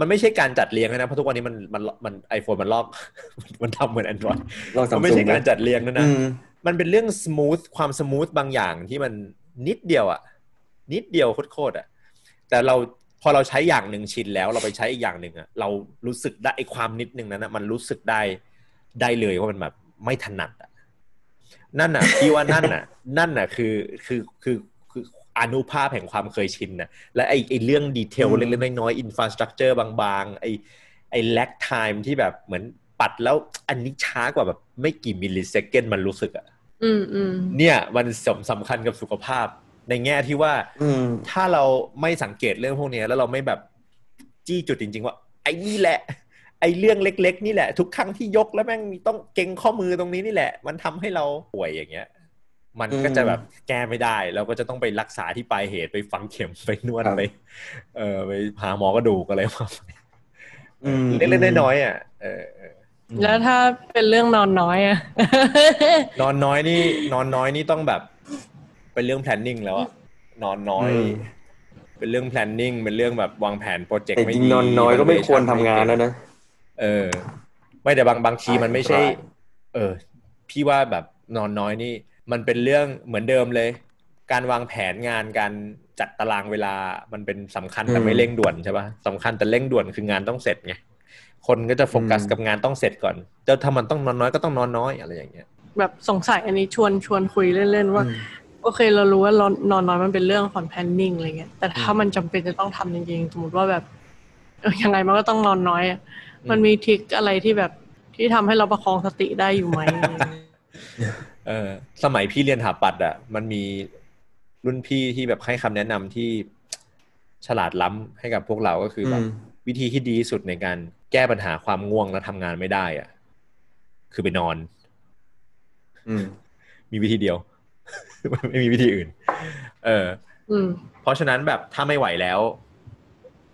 Speaker 1: มันไม่ใช่การจัดเรียงนะ เพราะทุกวันนี้มันมันมันไอโฟนมันลอก มันทำเหมือน Android
Speaker 2: ลอง
Speaker 1: มั
Speaker 2: สั
Speaker 1: น
Speaker 2: ม
Speaker 1: ไม่
Speaker 2: ซุ
Speaker 1: ใช่
Speaker 2: ง
Speaker 1: การ
Speaker 2: นะ
Speaker 1: จัดเรียงนะนะ
Speaker 2: อืม
Speaker 1: มันเป็นเรื่องส o t h ความส o t h บางอย่างที่มันนิดเดียวอะ นิดเดียวโคตรๆอะ แต่เราพอเราใช้อย่างหนึ่งชินแล้วเราไปใช้อีกอย่างหนึ่งอะเรารู้สึกได้ไอ้ความนิดนึงนั้นอะมันรู้สึกได้ได้เลยว่ามันแบบ ไม่ถนัดอะนั่นน่ะพี่ว่านั่นน่ะ นั่นน่ะคือคือคือคืออนุภาพแห่งความเคยชินน่ะและไอ้ไอ้เรื่องดีเทล
Speaker 2: อืม
Speaker 1: เล็กๆน้อยๆอินฟราสตรักเจอร์บางๆ ไอ้ไอ้แลกไทม์ที่แบบเหมือนปัดแล้วอันนี้ช้ากว่าแบบไม่กี่มิลลิเซกนมันรู้สึกอะ
Speaker 3: อืมอืม
Speaker 1: เนี่ยมันสำสำคัญกับสุขภาพ ในแง่ที่ว่า
Speaker 2: อืม
Speaker 1: ถ้าเราไม่สังเกตเรื่องพวกเนี้ยแล้วเราไม่แบบจี้จุดจริง ๆ ว่า ไอ้นี่แหละ ไอ้เรื่องเล็ก ๆ นี่แหละ ทุกครั้งที่ยกแล้วแม่งมีต้องเก่งข้อมือตรงนี้นี่แหละ มันทำให้เราป่วยอย่างเงี้ย มันก็จะแบบแก้ไม่ได้เราก็จะต้องไปรักษาที่ปลายเหตุไปฝังเข็มไปนวด
Speaker 2: ครับ
Speaker 1: ไปเออไปหาหมอกระดูกอะไรมา
Speaker 2: อืม
Speaker 1: เล็กๆน้อยๆอะเออเออ
Speaker 3: แล้วถ้าเป็นเรื่องนอนน้อยอะ
Speaker 1: นอนน้อยนี่ นอนน้อยนี่ต้องแบบ เป็นเรื่อง planning แล้วอะนอนน้อย
Speaker 2: อืม
Speaker 1: เป็นเรื่อง planning เป็นเรื่องแบบวางแผนโปรเจกต์
Speaker 2: แต่
Speaker 1: ไม่
Speaker 2: จริง
Speaker 1: ดี
Speaker 2: นอนน้อยก็ไม่ควรทำงาน
Speaker 1: แล้
Speaker 2: แล้วนะ
Speaker 1: เออ ไม่แต่บางบางทีมันไม่ใช่
Speaker 2: ใช่
Speaker 1: เออ พี่ว่าแบบนอนน้อยนี่ มันเป็นเรื่องเหมือนเดิมเลย การวางแผนงานการจัดตารางเวลามันเป็นสำคัญแต่ไม่เร่งด่วนใช่ปะสำคัญแต่เร่งด่วนคืองานต้องเสร็จไงคนก็จะโฟกัสกับงานต้องเสร็จก่อนแต่ถ้ามันต้องนอนน้อยก็ต้องนอนน้อยอะไรอย่างเงี้ย
Speaker 3: แบบสงสัยอันนี้ชวนชวนคุยเล่นๆว่า
Speaker 2: อืม
Speaker 3: โอเคเรารู้ว่านอนนอนน้อยมันเป็นเรื่องของ planning อะไรเงี้ยแต่ถ้ามันจำเป็นจะต้องทำจริงๆ สมมติว่าแบบเออยังไงมันก็ต้องนอนน้อยอะ
Speaker 1: อื ม
Speaker 3: มันมีทริคอะไรที่แบบที่ทำให้เราประคองสติได้อยู่ไหมอะไรเงี้ย
Speaker 1: เออสมัยพี่เรียนถาปัดอะมันมีรุ่นพี่ที่แบบให้คำแนะนำที่ฉลาดล้ำให้กับพวกเราก็คือแบบ
Speaker 2: อืม
Speaker 1: วิธีที่ดีที่สุดในการแก้ปัญหาความง่วงและทำงานไม่ได้อะคือไปนอน
Speaker 2: อืม
Speaker 1: มีวิธีเดียว ไม่มีวิธีอื่น เออ
Speaker 3: อืม
Speaker 1: เพราะฉะนั้นแบบถ้าไม่ไหวแล้ว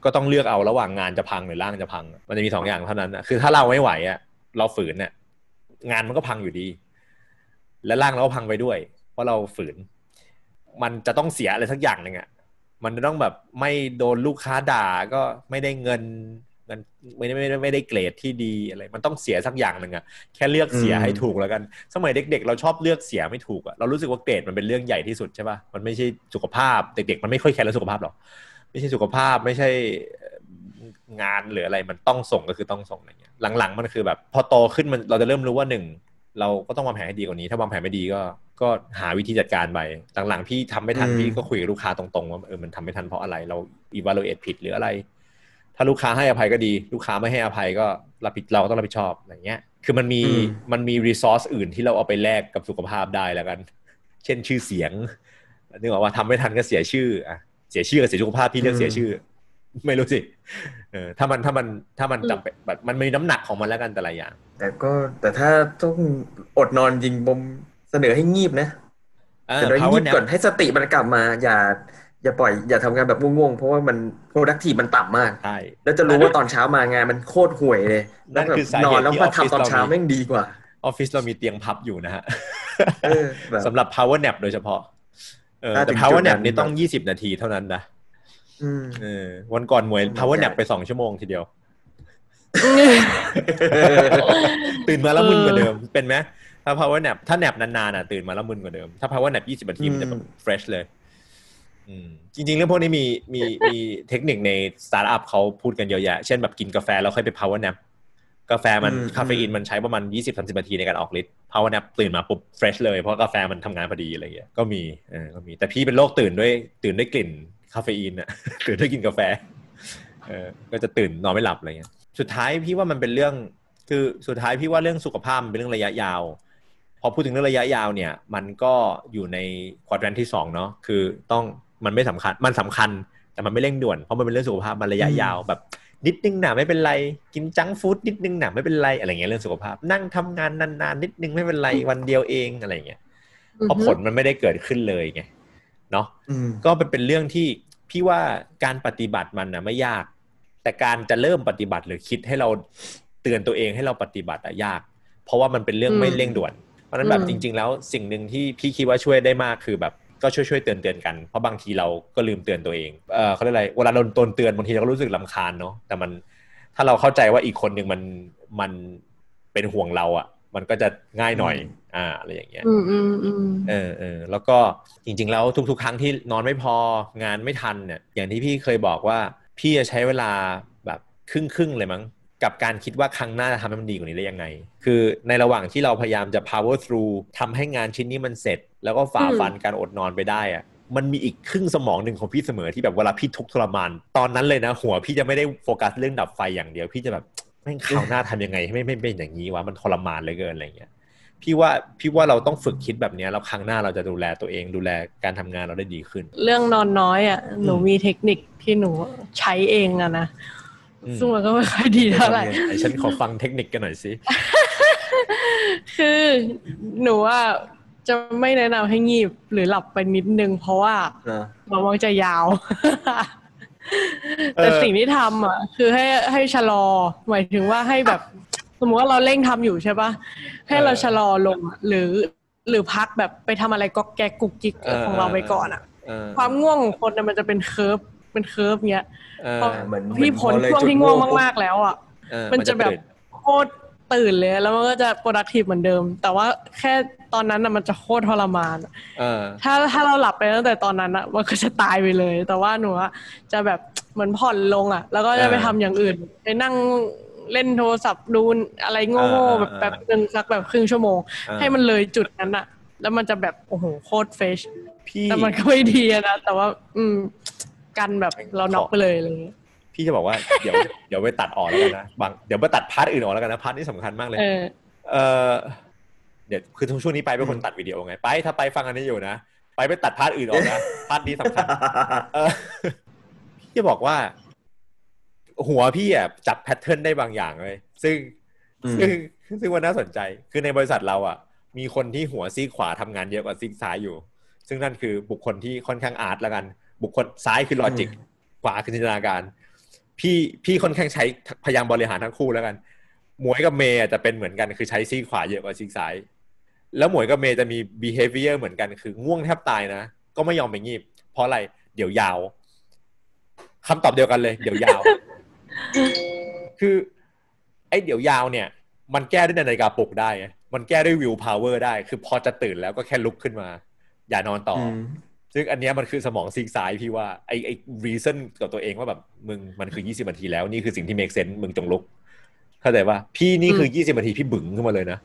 Speaker 1: ก็ต้องเลือกเอาระหว่างงานจะพังหรือร่างจะพัง มันจะมีสองอย่างเท่านั้นนะคือถ้าเราไม่ไหวอะเราฝืนเนี่ยงานมันก็พังอยู่ดี และร่างเราก็พังไปด้วย เพราะเราฝืน มันจะต้องเสียอะไรสักอย่างหนึ่งอะมันจะต้องแบบไม่โดนลูกค้าด่าก็ไม่ได้เงินเงินไม่ได้ไม่ได้ไม่ได้เกรดที่ดีอะไร มันต้องเสียสักอย่างหนึ่งอะแค่เลือกเสียให้ถูกแล้วกัน สมัยเด็ก ๆ เราชอบเลือกเสียไม่ถูกอะเรารู้สึกว่าเกรดมันเป็นเรื่องใหญ่ที่สุดใช่ป่ะมันไม่ใช่สุขภาพเด็กๆมันไม่ค่อยแคร์เรื่องสุขภาพหรอก ไม่ใช่สุขภาพไม่ใช่เอ่องานหรืออะไรมันต้องส่งก็คือต้องส่งอะไรเงี้ยหลังๆ มันคือแบบ พอโตขึ้นมันเราจะเริ่มรู้ว่าหนึ่งเราก็ต้องวางแผนให้ดีกว่านี้ ถ้าวางแผนไม่ดีก็ก็หาวิธีจัดการไปหลังๆพี่ทำไม่ทัน
Speaker 2: อืม
Speaker 1: พี่ก็คุยกับลูกค้าตรงๆว่าเออมันทำไม่ทันเพราะอะไร เรา evaluate ผิดหรืออะไร ถ้าลูกค้าให้อภัยก็ดี ลูกค้าไม่ให้อภัยก็รับผิดเราก็ต้องรับผิดชอบอะไรเงี้ย คือมันมี
Speaker 2: อืม
Speaker 1: มันมี resource อื่นที่เราเอาไปแลกกับสุขภาพได้แล้วกัน เช่นชื่อเสียงนึกออกว่าทำไม่ทันก็เสียชื่ออะ เสียชื่อกับเสียสุขภาพพี่เลือกเสียชื่อ ไม่รู้สิเออถ้ามันถ้ามันถ้ามันจำเป็นแบบมันมีน้ำหนักของมันแล้วกันแต่ละอย่าง
Speaker 2: แต่ก็แต่ถ้าต้องอดนอนจริงผมเสนอให้งีบนะ
Speaker 1: เออ
Speaker 2: เสนอให้
Speaker 1: power
Speaker 2: งีบ
Speaker 1: nap
Speaker 2: ก่อนให้สติมันกลับมา อย่า อย่าปล่อย อย่าทำงานแบบง่วงๆ เพราะว่ามัน productive มันต่ำมาก
Speaker 1: ใช่
Speaker 2: แล้วจะรู้ว่าตอนเช้ามางานมันโคตรห่วยเลย
Speaker 1: นั่นคือสาเหตุ
Speaker 2: นอนแล้ว
Speaker 1: ที่
Speaker 2: มา
Speaker 1: ออฟฟิศ
Speaker 2: ทำตอนเช้า
Speaker 1: เรามี
Speaker 2: แม่งดีกว่า
Speaker 1: ออฟฟิศเรามีเตียงพับอยู่นะฮะ
Speaker 2: เออแบบ
Speaker 1: สำหรับ power nap โดยเฉพาะเออ
Speaker 2: ถ้า
Speaker 1: แต่
Speaker 2: ถึง
Speaker 1: power
Speaker 2: จุดนั้
Speaker 1: nap
Speaker 2: น
Speaker 1: นี่ต้อง
Speaker 2: แบบ
Speaker 1: ยี่สิบนาทีเท่านั้นนะ
Speaker 2: อืม
Speaker 1: เออวันก่อนหมวย
Speaker 2: อืม
Speaker 1: power
Speaker 2: ใช่
Speaker 1: nap ไปสองชั่วโมงทีเดียว ตื่นมาแล้วมึนกว่าเดิม เป็นไหมถ้า power nap ถ้า nap นานๆอะตื่นมาแล้วมึนกว่าเดิม ถ้า power nap ยี่สิบนาทีมันจะแบบ fresh เลยอืมจริงๆเรื่องพวกนี้มีมีมีเทคนิคในสตาร์ทอัพเขาพูดกันเยอะแยะ เช่นแบบกินกาแฟแล้วค่อยไป power nap กาแฟมัน
Speaker 2: อืม
Speaker 1: คาเฟอีนมันใช้ประมาณยี่สิบสามสิบนาทีในการออกฤทธิ์ power nap ตื่นมาปุ๊บ fresh เลยเพราะกาแฟมันทำงานพอดีอะไรเงี้ยก็มีเออก็มีแต่พี่เป็นโรคตื่นด้วยตื่นด้วยกลิ่นคาเฟอีนอะตื่นด้วยกินกาแฟเออก็จะตื่นนอนไม่หลับอะไรเงี้ยสุดท้ายพี่ว่ามันเป็นเรื่องคือสุดท้ายพี่ว่าเรื่องสุขภาพมันเป็นเรื่องระยะยาว พอพูดถึงเรื่องระยะยาวเนี่ย มันก็อยู่ใน quadrant ที่สองเนาะคือต้องมันไม่สำคัญมันสำคัญแต่มันไม่เร่งด่วนเพราะมันเป็นเรื่องสุขภาพมันระยะ
Speaker 2: อืม
Speaker 1: ยาวแบบ นิดนึงหนาไม่เป็นไร กินจังก์ฟู้ดนิดนึงหนาไม่เป็นไรอะไรเงี้ยเรื่องสุขภาพ นั่งทำงานนานๆนิดนึงไม่เป็นไรวันเดียวเองอะไรเงี้ยเพราะผลมันไม่ได้เกิดขึ้นเลยไงเนาะ
Speaker 2: อืม
Speaker 1: ก็เป็นเป็นเรื่องที่พี่ว่าการปฏิบัติมันนะไม่ยาก แต่การจะเริ่มปฏิบัติหรือคิดให้เราเตือนตัวเองให้เราปฏิบัติอะยาก เพราะว่ามันเป็นเรื่อง
Speaker 3: อืม
Speaker 1: ไม่เร่งด่วน เพราะฉะนั้นแบบ
Speaker 3: อืม
Speaker 1: จริง ๆ แล้วสิ่งหนึ่งที่พี่คิดว่าช่วยได้มากคือแบบ ก็ช่วยช่วยๆเตือนเตือนๆกัน เพราะบางทีเราก็ลืมเตือนตัวเองเออเขาเรียกอะไรเวลาเราโดนเตือนบางทีเราก็รู้สึกลำคาญเนาะแต่มันถ้าเราเข้าใจว่าอีกคนหนึ่งมันมันเป็นห่วงเราอะมันก็จะง่ายหน่อย อ่าอะไรอย่างเงี้ย
Speaker 3: อืมอืมอืม
Speaker 1: เออเออแล้วก็จริง ๆ แล้วทุก ๆ ครั้งที่นอนไม่พองานไม่ทันเนี่ยอย่างที่พี่เคยบอกว่าพี่จะใช้เวลาแบบครึ่งครึ่งๆเลยมั้ง กับการคิดว่าครั้งหน้าจะทำให้มันดีกว่านี้ได้ยังไง คือในระหว่างที่เราพยายามจะ power through ทำให้งานชิ้นนี้มันเสร็จ แล้วก็ฝ่าฟันการอดนอนไปได้อะมันมีอีกครึ่งสมองหนึ่งของพี่เสมอที่แบบเวลาพี่ทุกข์ทรมาน ตอนนั้นเลยนะ หัวพี่จะไม่ได้โฟกัสเรื่องดับไฟอย่างเดียว พี่จะแบบแม่งข่าวหน้าทำยังไงให้ไม่ไม่เป็นอย่างนี้วะมันทรมานเหลยเกินอะไรอย่างเงี้ยพี่ว่าพี่ว่าเราต้องฝึกคิดแบบเนี้ยแล้วครั้งหน้าเราจะดูแลตัวเองดูแลการทำงานเราได้ดีขึ้น
Speaker 3: เรื่องนอนน้อยอะหนูมีเทคนิคที่หนูใช้เองอะนะ
Speaker 1: อืม
Speaker 3: ซึ่งมันก็ไม่ค่อยดีเท่าไหร่
Speaker 1: ไอ้ฉันขอฟังเทคนิคกันหน่อยสิ
Speaker 3: คือหนูว่าจะไม่แนะนำให้งีบหรือหลับไปนิดนึง เพราะว่า
Speaker 2: นะ
Speaker 3: มันมักจะยาว แต่สิ่งที่ทำอะ คือให้ให้ชะลอ หมายถึงว่าให้แบบ สมมติว่าเราเร่งทำอยู่ใช่ปะให้เราชะลอลงอะหรือ หรือพักแบบไปทำอะไรก็กุ๊กกิ๊ก
Speaker 1: เออ
Speaker 3: ของเราไปก่อนอะ
Speaker 1: เออ
Speaker 3: ความง่วงของคนน่ะมันจะเป็น curve เป็น curve เงี้ย
Speaker 1: เออ
Speaker 3: พอ
Speaker 2: เหมือน
Speaker 3: พี่พ้น
Speaker 2: เหมือนพอเลย
Speaker 3: ช่วง
Speaker 2: จุด
Speaker 3: ที่ง่วง
Speaker 2: ง่วงปุ๊บ
Speaker 3: มากๆแล้วอะ
Speaker 1: เออ
Speaker 3: มันจะแบบ
Speaker 1: ตื่น
Speaker 3: โคตรตื่นเลย แล้วมันก็จะ productive เหมือนเดิม แต่ว่าแค่ตอนนั้นน่ะมันจะโคตรทรมานอะ
Speaker 1: เออ
Speaker 3: ถ้าถ้าเราหลับไปตั้งแต่ตอนนั้นอะมันก็จะตายไปเลย แต่ว่าหนูอะจะแบบเหมือนผ่อนลงอะแล้วก็จะไป
Speaker 1: เออ
Speaker 3: ทำอย่างอื่นไปนั่งเล่นโทรศัพท์ดูอะไร
Speaker 1: เอ
Speaker 3: โง่
Speaker 1: อ
Speaker 3: ๆแบบ
Speaker 1: เออ
Speaker 3: แบบหนึ่งสักแบบครึ่งชั่วโมง
Speaker 1: เออ
Speaker 3: ให้มันเลยจุดนั้นอะแล้วมันจะแบบโอ้โหโคตรเฟช
Speaker 1: พี่
Speaker 3: แต่มันก็ไม่ดีอะนะแต่ว่า อืม กันแบบเราน็อกไปเลยอะไรอย่างเงี้ย
Speaker 1: พี่จะบอกว่าเดี๋ยวเดี๋ยวไปตัดออกแล้วกันนะบางเดี๋ยวไปตัด part อื่นออกแล้วกันนะ part นี้สำคัญมากเลย
Speaker 3: เออ
Speaker 1: เออเดี๋ยวคือช่วงนี้ไปเป็นคนตัดวิดีโอไงไป ถ้าไปฟังอันนี้อยู่นะไปไปตัด part อื่นออกนะ part นี้สำคัญเออพี่จะบอกว่า หัวพี่อะจับ pattern ได้บางอย่างเลย ซึ่ง
Speaker 2: อืม
Speaker 1: ซึ่งซึ่งมันน่าสนใจคือในบริษัทเราอะ มีคนที่หัวซีกขวาทำงานเยอะกว่าซีกซ้ายอยู่ ซึ่งนั่นคือบุคคลที่ค่อนข้างอาร์ตละกัน บุคคลซ้ายคือลอจิกขวาคือจินตนาการ พี่พี่ค่อนข้างใช้พยายามบริหารทั้งคู่แล้วกัน หมวยกับเมย์อะจะเป็นเหมือนกันคือใช้ซีกขวาเยอะกว่าซีกซ้าย แล้วหมวยกับเมย์จะมี behavior เหมือนกันคือง่วงแทบตายนะก็ไม่ยอมไปงีบ เพราะอะไรเดี๋ยวยาวคำตอบเดียวกันเลย เดี๋ยวยาว คือ ไอ้เดี๋ยวยาวเนี่ย มันแก้ด้วยนาฬิกาปลุกได้ไงมันแก้ด้วยวิวพาวเวอร์ได้ คือพอจะตื่นแล้วก็แค่ลุกขึ้นมา อย่านอนต่ออ
Speaker 2: ม
Speaker 1: ซึ่งอันเนี้ยมันคือสมองซีกซ้ายพี่ว่าไอ้ไอ้ reason กับตัวเองว่าแบบมึงมันคือ 20นาทีแล้วนี่คือสิ่งที่ make sense มึงจงลุกเข้าใจป่ะพี่นี่คือ 20นาทีพี่บึ๋งขึ้นมาเลยนะ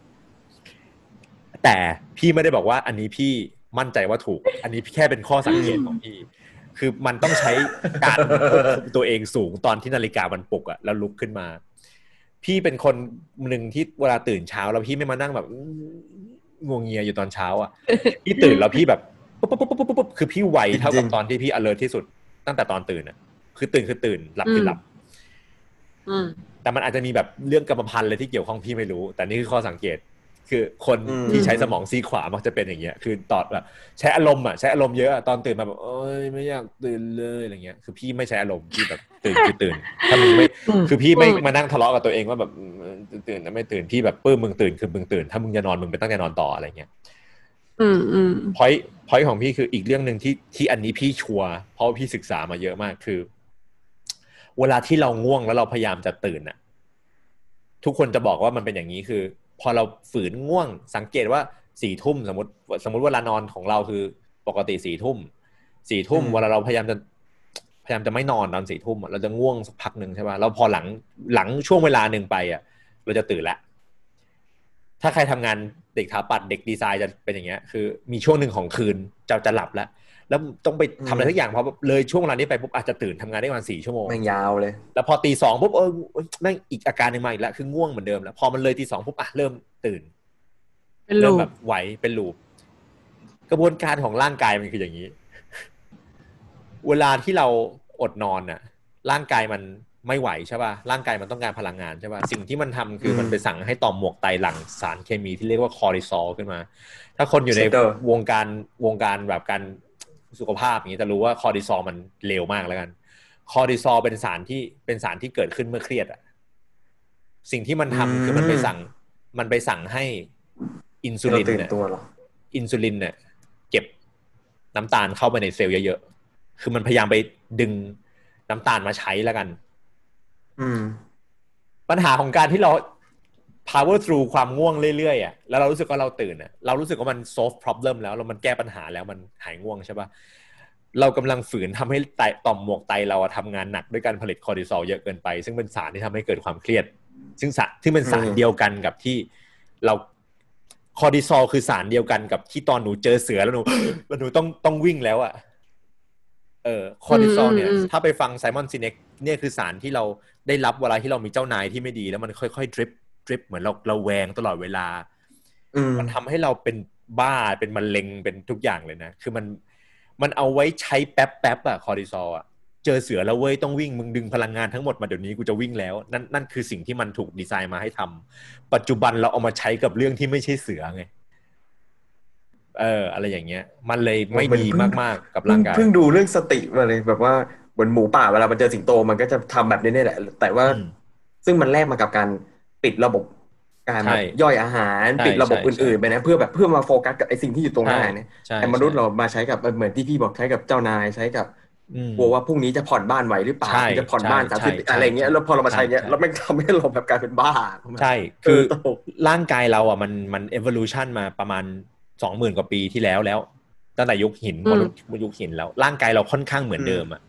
Speaker 1: แต่พี่ไม่ได้บอกว่าอันนี้พี่มั่นใจว่าถูก อันนี้แค่เป็นข้อสังเกตของพี่ คือมันต้องใช้การควบคุมตัวเองสูงตอนที่นาฬิกามันปลุกอะแล้วลุกขึ้นมา พี่เป็นคนหนึ่งที่เวลาตื่นเช้า แล้วพี่ไม่มานั่งแบบงวงเงียอยู่ตอนเช้าอะพี่ตื่นแล้วพี่แบบ ปุ๊บปุ๊บปุ๊บปุ๊บปุ๊บคือพี่ไวเท่ากับตอนที่พี่ alert ที่สุด ตั้งแต่ตอนตื่นอะ คือตื่นคือตื่นหลับคือหลับแต่มันอาจจะมีแบบเรื่องกรรมพันธุ์อะไรที่เกี่ยวข้องพี่ไม่รู้ แต่นี่คือข้อสังเกต คือคนที่ใช้สมองซีขวามักจะเป็นอย่างเงี้ย คือตอดแบบใช้อารมณ์อะใช้อารมณ์เยอะตอนตื่นมาแบบโอ้ยไม่อยากตื่นเลยอะไรเงี้ย คือพี่ไม่ใช้อารมณ์พี่แบบตื่นคือตื่นถ้ามึงไม่คือพี่ไม่
Speaker 3: มา
Speaker 1: นั่งทะเลาะกับตัวเองว่าแบบตื่นนะไม่ตื่นพี่แบบปื้มมึงตื่นคือมึงตื่น ถ้ามึงจะนอนมึงไปตั้งใจนอนต่ออะไรเงี้ย
Speaker 3: อืมอืม
Speaker 1: พอยพอยของพี่คืออีกเรื่องหนึ่งที่ที่อันนี้พี่ชัวร์เพราะว่าพี่ศึกษามาเยอะมากคือ เวลาที่เราง่วงแล้วเราพยายามจะตื่นน่ะทุกคนจะบอกว่ามันเป็นอย่างนี้คือ พอเราฝืนง่วงสังเกตว่าสี่ทุ่มสมมติ สมมติเวลานอนของเราคือ ปกติสี่ทุ่มสี่ทุ่ม
Speaker 2: อืม
Speaker 1: เวลาเราพยายามจะพยายามจะไม่นอนตอนสี่ทุ่มอะเราจะง่วงสักพักหนึ่งใช่ป่ะแล้วพอหลังหลังช่วงเวลาหนึ่งไปอะ เราจะตื่นแล้วถ้าใครทำงาน เด็กถาปัดเด็กดีไซน์จะเป็นอย่างเงี้ยคือ มีช่วงหนึ่งของคืนจะจะหลับแล้วแล้วต้องไปทำอะไรทุกอย่างพอเลยช่วงเวลานี้ไปปุ๊บอาจจะตื่นทำงานได้ประมาณสี่ชั่วโมง
Speaker 2: แม่งยาวเลย
Speaker 1: แล้วพอตีสองปุ๊บเออแม่งอีกอาการหนึ่งมาอีกแล้วคือง่วงเหมือนเดิมแล้วพอมันเลยตีสองปุ๊บอะเริ่มตื่น
Speaker 3: เป็น loop
Speaker 1: เริ่ม
Speaker 3: ก
Speaker 1: แบบไหวเป็น loop กระบวนการของร่างกายมันคืออย่างนี้ เวลาที่เราอดนอนน่ะ ร่างกายมัน ไม่ไหวใช่ป่ะร่างกายมันต้องการพลังงานใช่ป่ะสิ่งที่มันทำคือ
Speaker 2: อืม
Speaker 1: มันไปสั่งให้ต่อมหมวกไตหลั่งสารเคมีที่เรียกว่าคอร์ติซอลขึ้นมา ถ้าคนอยู่ใน
Speaker 2: center
Speaker 1: วงการวงการแบบการสุขภาพอย่างนี้จะรู้ว่าคอร์ติซอลมันเลวมากแล้วกัน คอร์ติซอลเป็นสารที่เป็นสารที่เกิดขึ้นเมื่อเครียดอะสิ่งที่มันทำ
Speaker 2: อืม
Speaker 1: คือมันไปสั่ง มันไปสั่งให้อินซู
Speaker 2: เรา
Speaker 1: ลิน
Speaker 2: ตื่น
Speaker 1: เนี่ย
Speaker 2: ตัวเหรอ
Speaker 1: อินซูลินเนี่ยเก็บน้ำตาลเข้าไปในเซลล์เยอะๆคือมันพยายามไปดึงน้ำตาลมาใช้แล้วกัน
Speaker 2: อืม
Speaker 1: ปัญหาของการที่เรา power through ความง่วงเรื่อยๆอะแล้วเรารู้สึกว่าเราตื่นอะเรารู้สึกว่ามัน solve problem แล้วแล้วมันแก้ปัญหาแล้วมันหายง่วงใช่ปะเรากำลังฝืนทำให้ไตต่อมหมวกไตเราอะทำงานหนักด้วยการผลิตคอร์ติซอลเยอะเกินไป ซึ่งเป็นสารที่ทำให้เกิดความเครียด ซึ่งสารที่เป็นสารเดียวกันกับที่เราคอร์ติซอลคือสารเดียวกันกับที่ตอนหนูเจอเสือแล้วหนูแล้วหนูต้องต้องวิ่งแล้วอะ เออคอร์ติซอลเนี่ย
Speaker 3: อืมอืม
Speaker 1: ถ้าไปฟัง Simon Sinek เนี่ยคือสารที่เราได้รับเวลาที่เรามีเจ้านายที่ไม่ดี แล้วมันค่อยๆ drip drip เหมือนเราระแวงตลอดเวลา
Speaker 2: อืม
Speaker 1: มันทำให้เราเป็นบ้าเป็นมะเร็งเป็นทุกอย่างเลยนะ คือมันมันเอาไว้ใช้แป๊บแป๊บๆอะคอร์ติซอลอะเจอเสือแล้วเว้ยต้องวิ่งมึงดึงพลังงานทั้งหมดมาเดี๋ยวนี้กูจะวิ่งแล้ว นั่นนั่นคือสิ่งที่มันถูกดีไซน์มาให้ทำปัจจุบันเราเอามาใช้กับเรื่องที่ไม่ใช่เสือไง เอออะไรอย่างเงี้ย มันเลยไม่ดีมากๆกับร่างกาย
Speaker 2: เพิ่งดูเรื่องสติมาเลยแบบว่าเหมือนหมูป่าเวลามันเจอสิงโตมันก็จะทำแบบนี้นี่แหละ แต่ว่า
Speaker 1: อืม
Speaker 2: ซึ่งมันแลกมากับการปิดระบบการ
Speaker 1: ใช่
Speaker 2: ย่อยอาหาร
Speaker 1: ใช่
Speaker 2: ปิดระบบ
Speaker 1: ใช่
Speaker 2: อื่นๆไปนะเพื่อแบบเพื่อมาโฟกัสกับไอ้สิ่งที่อยู่ตรงหน้าเนี่ย
Speaker 1: ใช่
Speaker 2: แต่มนุษย์
Speaker 1: ใช่
Speaker 2: เรามาใช้กับเหมือนที่พี่บอกใช้กับเจ้านายใช้กับ
Speaker 1: อืม
Speaker 2: กลัวว่าพรุ่งนี้จะผ่อนบ้านไหวหรือเปล่า
Speaker 1: ใช่
Speaker 2: จะผ่อนบ้าน
Speaker 1: ใช่
Speaker 2: สามสิบ
Speaker 1: ใช่
Speaker 2: อะไรเงี้ยแล้วพอเรามาใช้เงี้ย
Speaker 1: ใช่
Speaker 2: เราไม่งทำให้เราแบบกลายเป็นบ้า
Speaker 1: ใช่
Speaker 2: คื
Speaker 1: คืออ
Speaker 2: ตลก
Speaker 1: ร่างกายเราอะมันมัน evolution มาประมาณ สองหมื่นกว่าปีที่แล้วแล้วตั้งแต่ยุคหิน
Speaker 3: อืม
Speaker 1: มนุษย์ยุคหินแล้ว ร่างกายเราค่อนข้างเหมือนเดิมอะ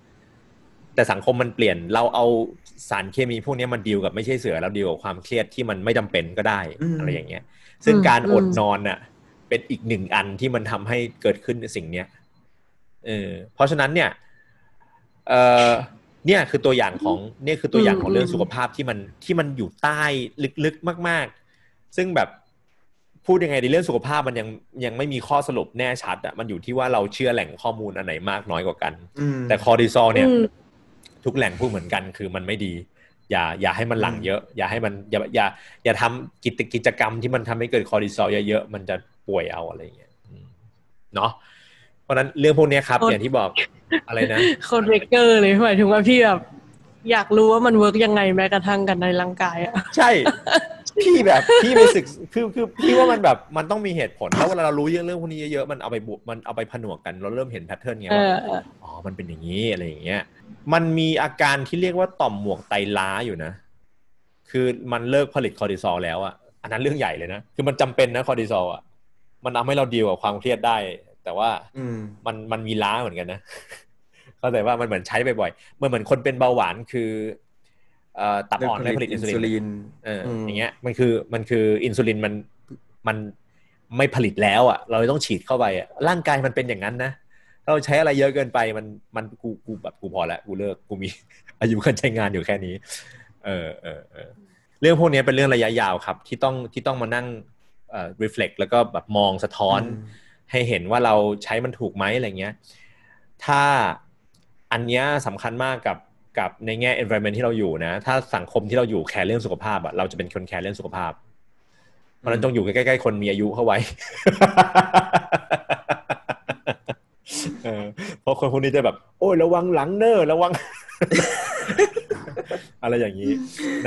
Speaker 1: แต่สังคมมันเปลี่ยนเราเอาสารเคมีพวกนี้มันดีลกับไม่ใช่เสือแล้วดีลกับความเครียดที่มันไม่จำเป็นก็ได้
Speaker 2: อืม
Speaker 1: อะไรอย่างเงี้ย ซึ่ง
Speaker 3: อืม
Speaker 1: การอด
Speaker 3: อืม
Speaker 1: นอนน่ะเป็นอีกหนึ่งอันที่มันทำให้เกิดขึ้นสิ่งเนี้ยเออเพราะฉะนั้นเนี่ยเอ่อเนี่ยคือตัวอย่างของเนี่ยคือตัวอย่างของเรื่องสุขภาพที่มันที่มันอยู่ใต้ลึกๆมาก ๆ ซึ่งแบบ พูดยังไงในเรื่องสุขภาพมันยังยังไม่มีข้อสรุปแน่ชัดอะมันอยู่ที่ว่าเราเชื่อแหล่งข้อมูลอันไหนมากน้อยกว่ากัน
Speaker 2: อืม
Speaker 1: แต่คอร์ติซอลเนี่ย
Speaker 3: อืม
Speaker 1: ทุกแหล่งพูดเหมือนกันคือมันไม่ดี อย่าอย่าให้มันหลั่งเยอะ อย่าให้มันอย่าอย่าอย่าทำกิจกิจกรรมที่มันทำให้เกิดคอร์ติซอลเยอะๆมันจะป่วยเอาอะไรอย่างเงี้ยอืมเนาะเพราะฉะนั้นเรื่องพวกเนี้ยครับ
Speaker 3: โทษ
Speaker 1: อย่างที่บอกอะไรนะ
Speaker 3: คนเรเกอร์เลยหมายถึงว่าพี่แบบอยากรู้ว่ามัน work ยังไงแม้กระทั่งกันในร่างกายอะ
Speaker 1: ใช่ พี่แบบพี่ไปศึกคือคือพี่ว่ามันแบบมันต้องมีเหตุผลแล้วเวลาเรารู้เรื่องเรื่องพวกนี้เยอะๆมันเอาไปบวกมันเอาไปผนวกกันเราเริ่มเห็น pattern ไง
Speaker 3: เอ
Speaker 1: ว่า
Speaker 3: อเออ
Speaker 1: อ๋อมันเป็นอย่างนี้อะไรอย่างเงี้ยมันมีอาการที่เรียกว่าต่อมหมวกไตล้าอยู่นะ คือมันเลิกผลิตคอร์ติซอลแล้วอะอันนั้นเรื่องใหญ่เลยนะ คือมันจำเป็นนะคอร์ติซอลอะมันทำให้เราดีลกับความเครียดได้ แต่ว่า
Speaker 2: อืม
Speaker 1: มันมันมีล้าเหมือนกันนะเข้าใจว่ามันเหมือนใช้บ่อยๆมันเหมือนคนเป็นเบาหวานคือเอ่อ ตับอ่อนไม่ผลิตอินซูลิน
Speaker 2: น
Speaker 1: เอออ
Speaker 2: ม
Speaker 1: อย่างเงี้ยมันคือมันคืออินซูลินมันมันไม่ผลิตแล้วอะ เราเลยต้องฉีดเข้าไปอะร่างกายมันเป็นอย่างนั้นนะถ้าเราใช้อะไรเยอะเกินไปมันมันกูกูแบบกูพอแล้วกูเลิกกูมี อายุการใช้งานอยู่แค่นี้ เออเออเออเรื่องพวกนี้เป็นเรื่องระยะยาวครับ ที่ต้องที่ต้องมานั่งเอ่อ reflect แล้วก็แบบมองสะท้อน
Speaker 2: อืม
Speaker 1: ให้เห็นว่าเราใช้มันถูกไหมอะไรเงี้ย ถ้าอันเนี้ยสำคัญมากกับ กับในแง่ environment ที่เราอยู่นะ ถ้าสังคมที่เราอยู่แคร์เรื่องสุขภาพอะเราจะเป็นคนแคร์เรื่องสุขภาพ เพราะนั้นต้องอยู่ใกล้ๆคนมีอายุเข้าไว้เออเพราะคนพวกนี้จะแบบ โอ้ยระวังหลังเนอร์ระวัง อะไรอย่างนี้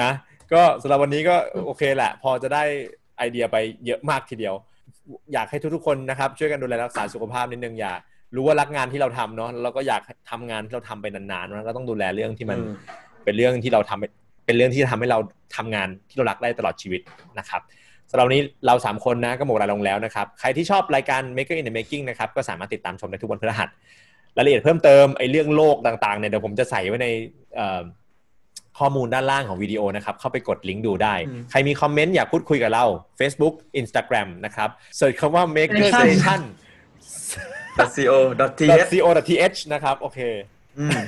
Speaker 1: นะ ก็สำหรับวันนี้ก็โอเคแหละ พอจะได้ไอเดียไปเยอะมากทีเดียว อยากให้ทุกๆคนนะครับ ช่วยกันดูแลรักษาสุขภาพนิดนึงอย่า รู้ว่ารักงานที่เราทำเนาะแล้วก็อยากทำงานที่เราทำไปนานๆนะก็ต้องดูแลเรื่องที่มัน
Speaker 2: อืม
Speaker 1: เป็นเรื่องที่เราทำเป็นเรื่องที่ทำให้เราทำงานที่เรารักได้ตลอดชีวิตนะครับสำหรับวันนี้เราสามคนนะก็หมดเวลาลงแล้วนะครับ ใครที่ชอบรายการ Maker in the Making นะครับก็สามารถติดตามชมได้ทุกวันพฤหัสรายละเอียดเพิ่มเติมไอ้เรื่องโลกต่างๆเนี่ยเดี๋ยวผมจะใส่ไว้ในเอ่อข้อมูลด้านล่างของวิดีโอนะครับ เข้าไปกดลิงก์ดูได้
Speaker 2: อืม
Speaker 1: ใครมีคอมเมนต์อยากพูดคุยกับเรา Facebook Instagram นะครับเสิร์ชคำว่า Maker Station
Speaker 2: co.th
Speaker 1: co.th นะครับ โอเค
Speaker 2: อืม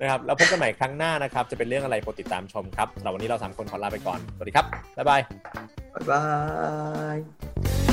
Speaker 1: นะครับ แล้วพบกันใหม่ครั้งหน้านะครับ จะเป็นเรื่องอะไรโปรดติดตามชมครับสำหรับวันนี้เราสามคนขอลาไปก่อน สวัสดีครับ บ๊ายบาย
Speaker 2: บ๊ายบาย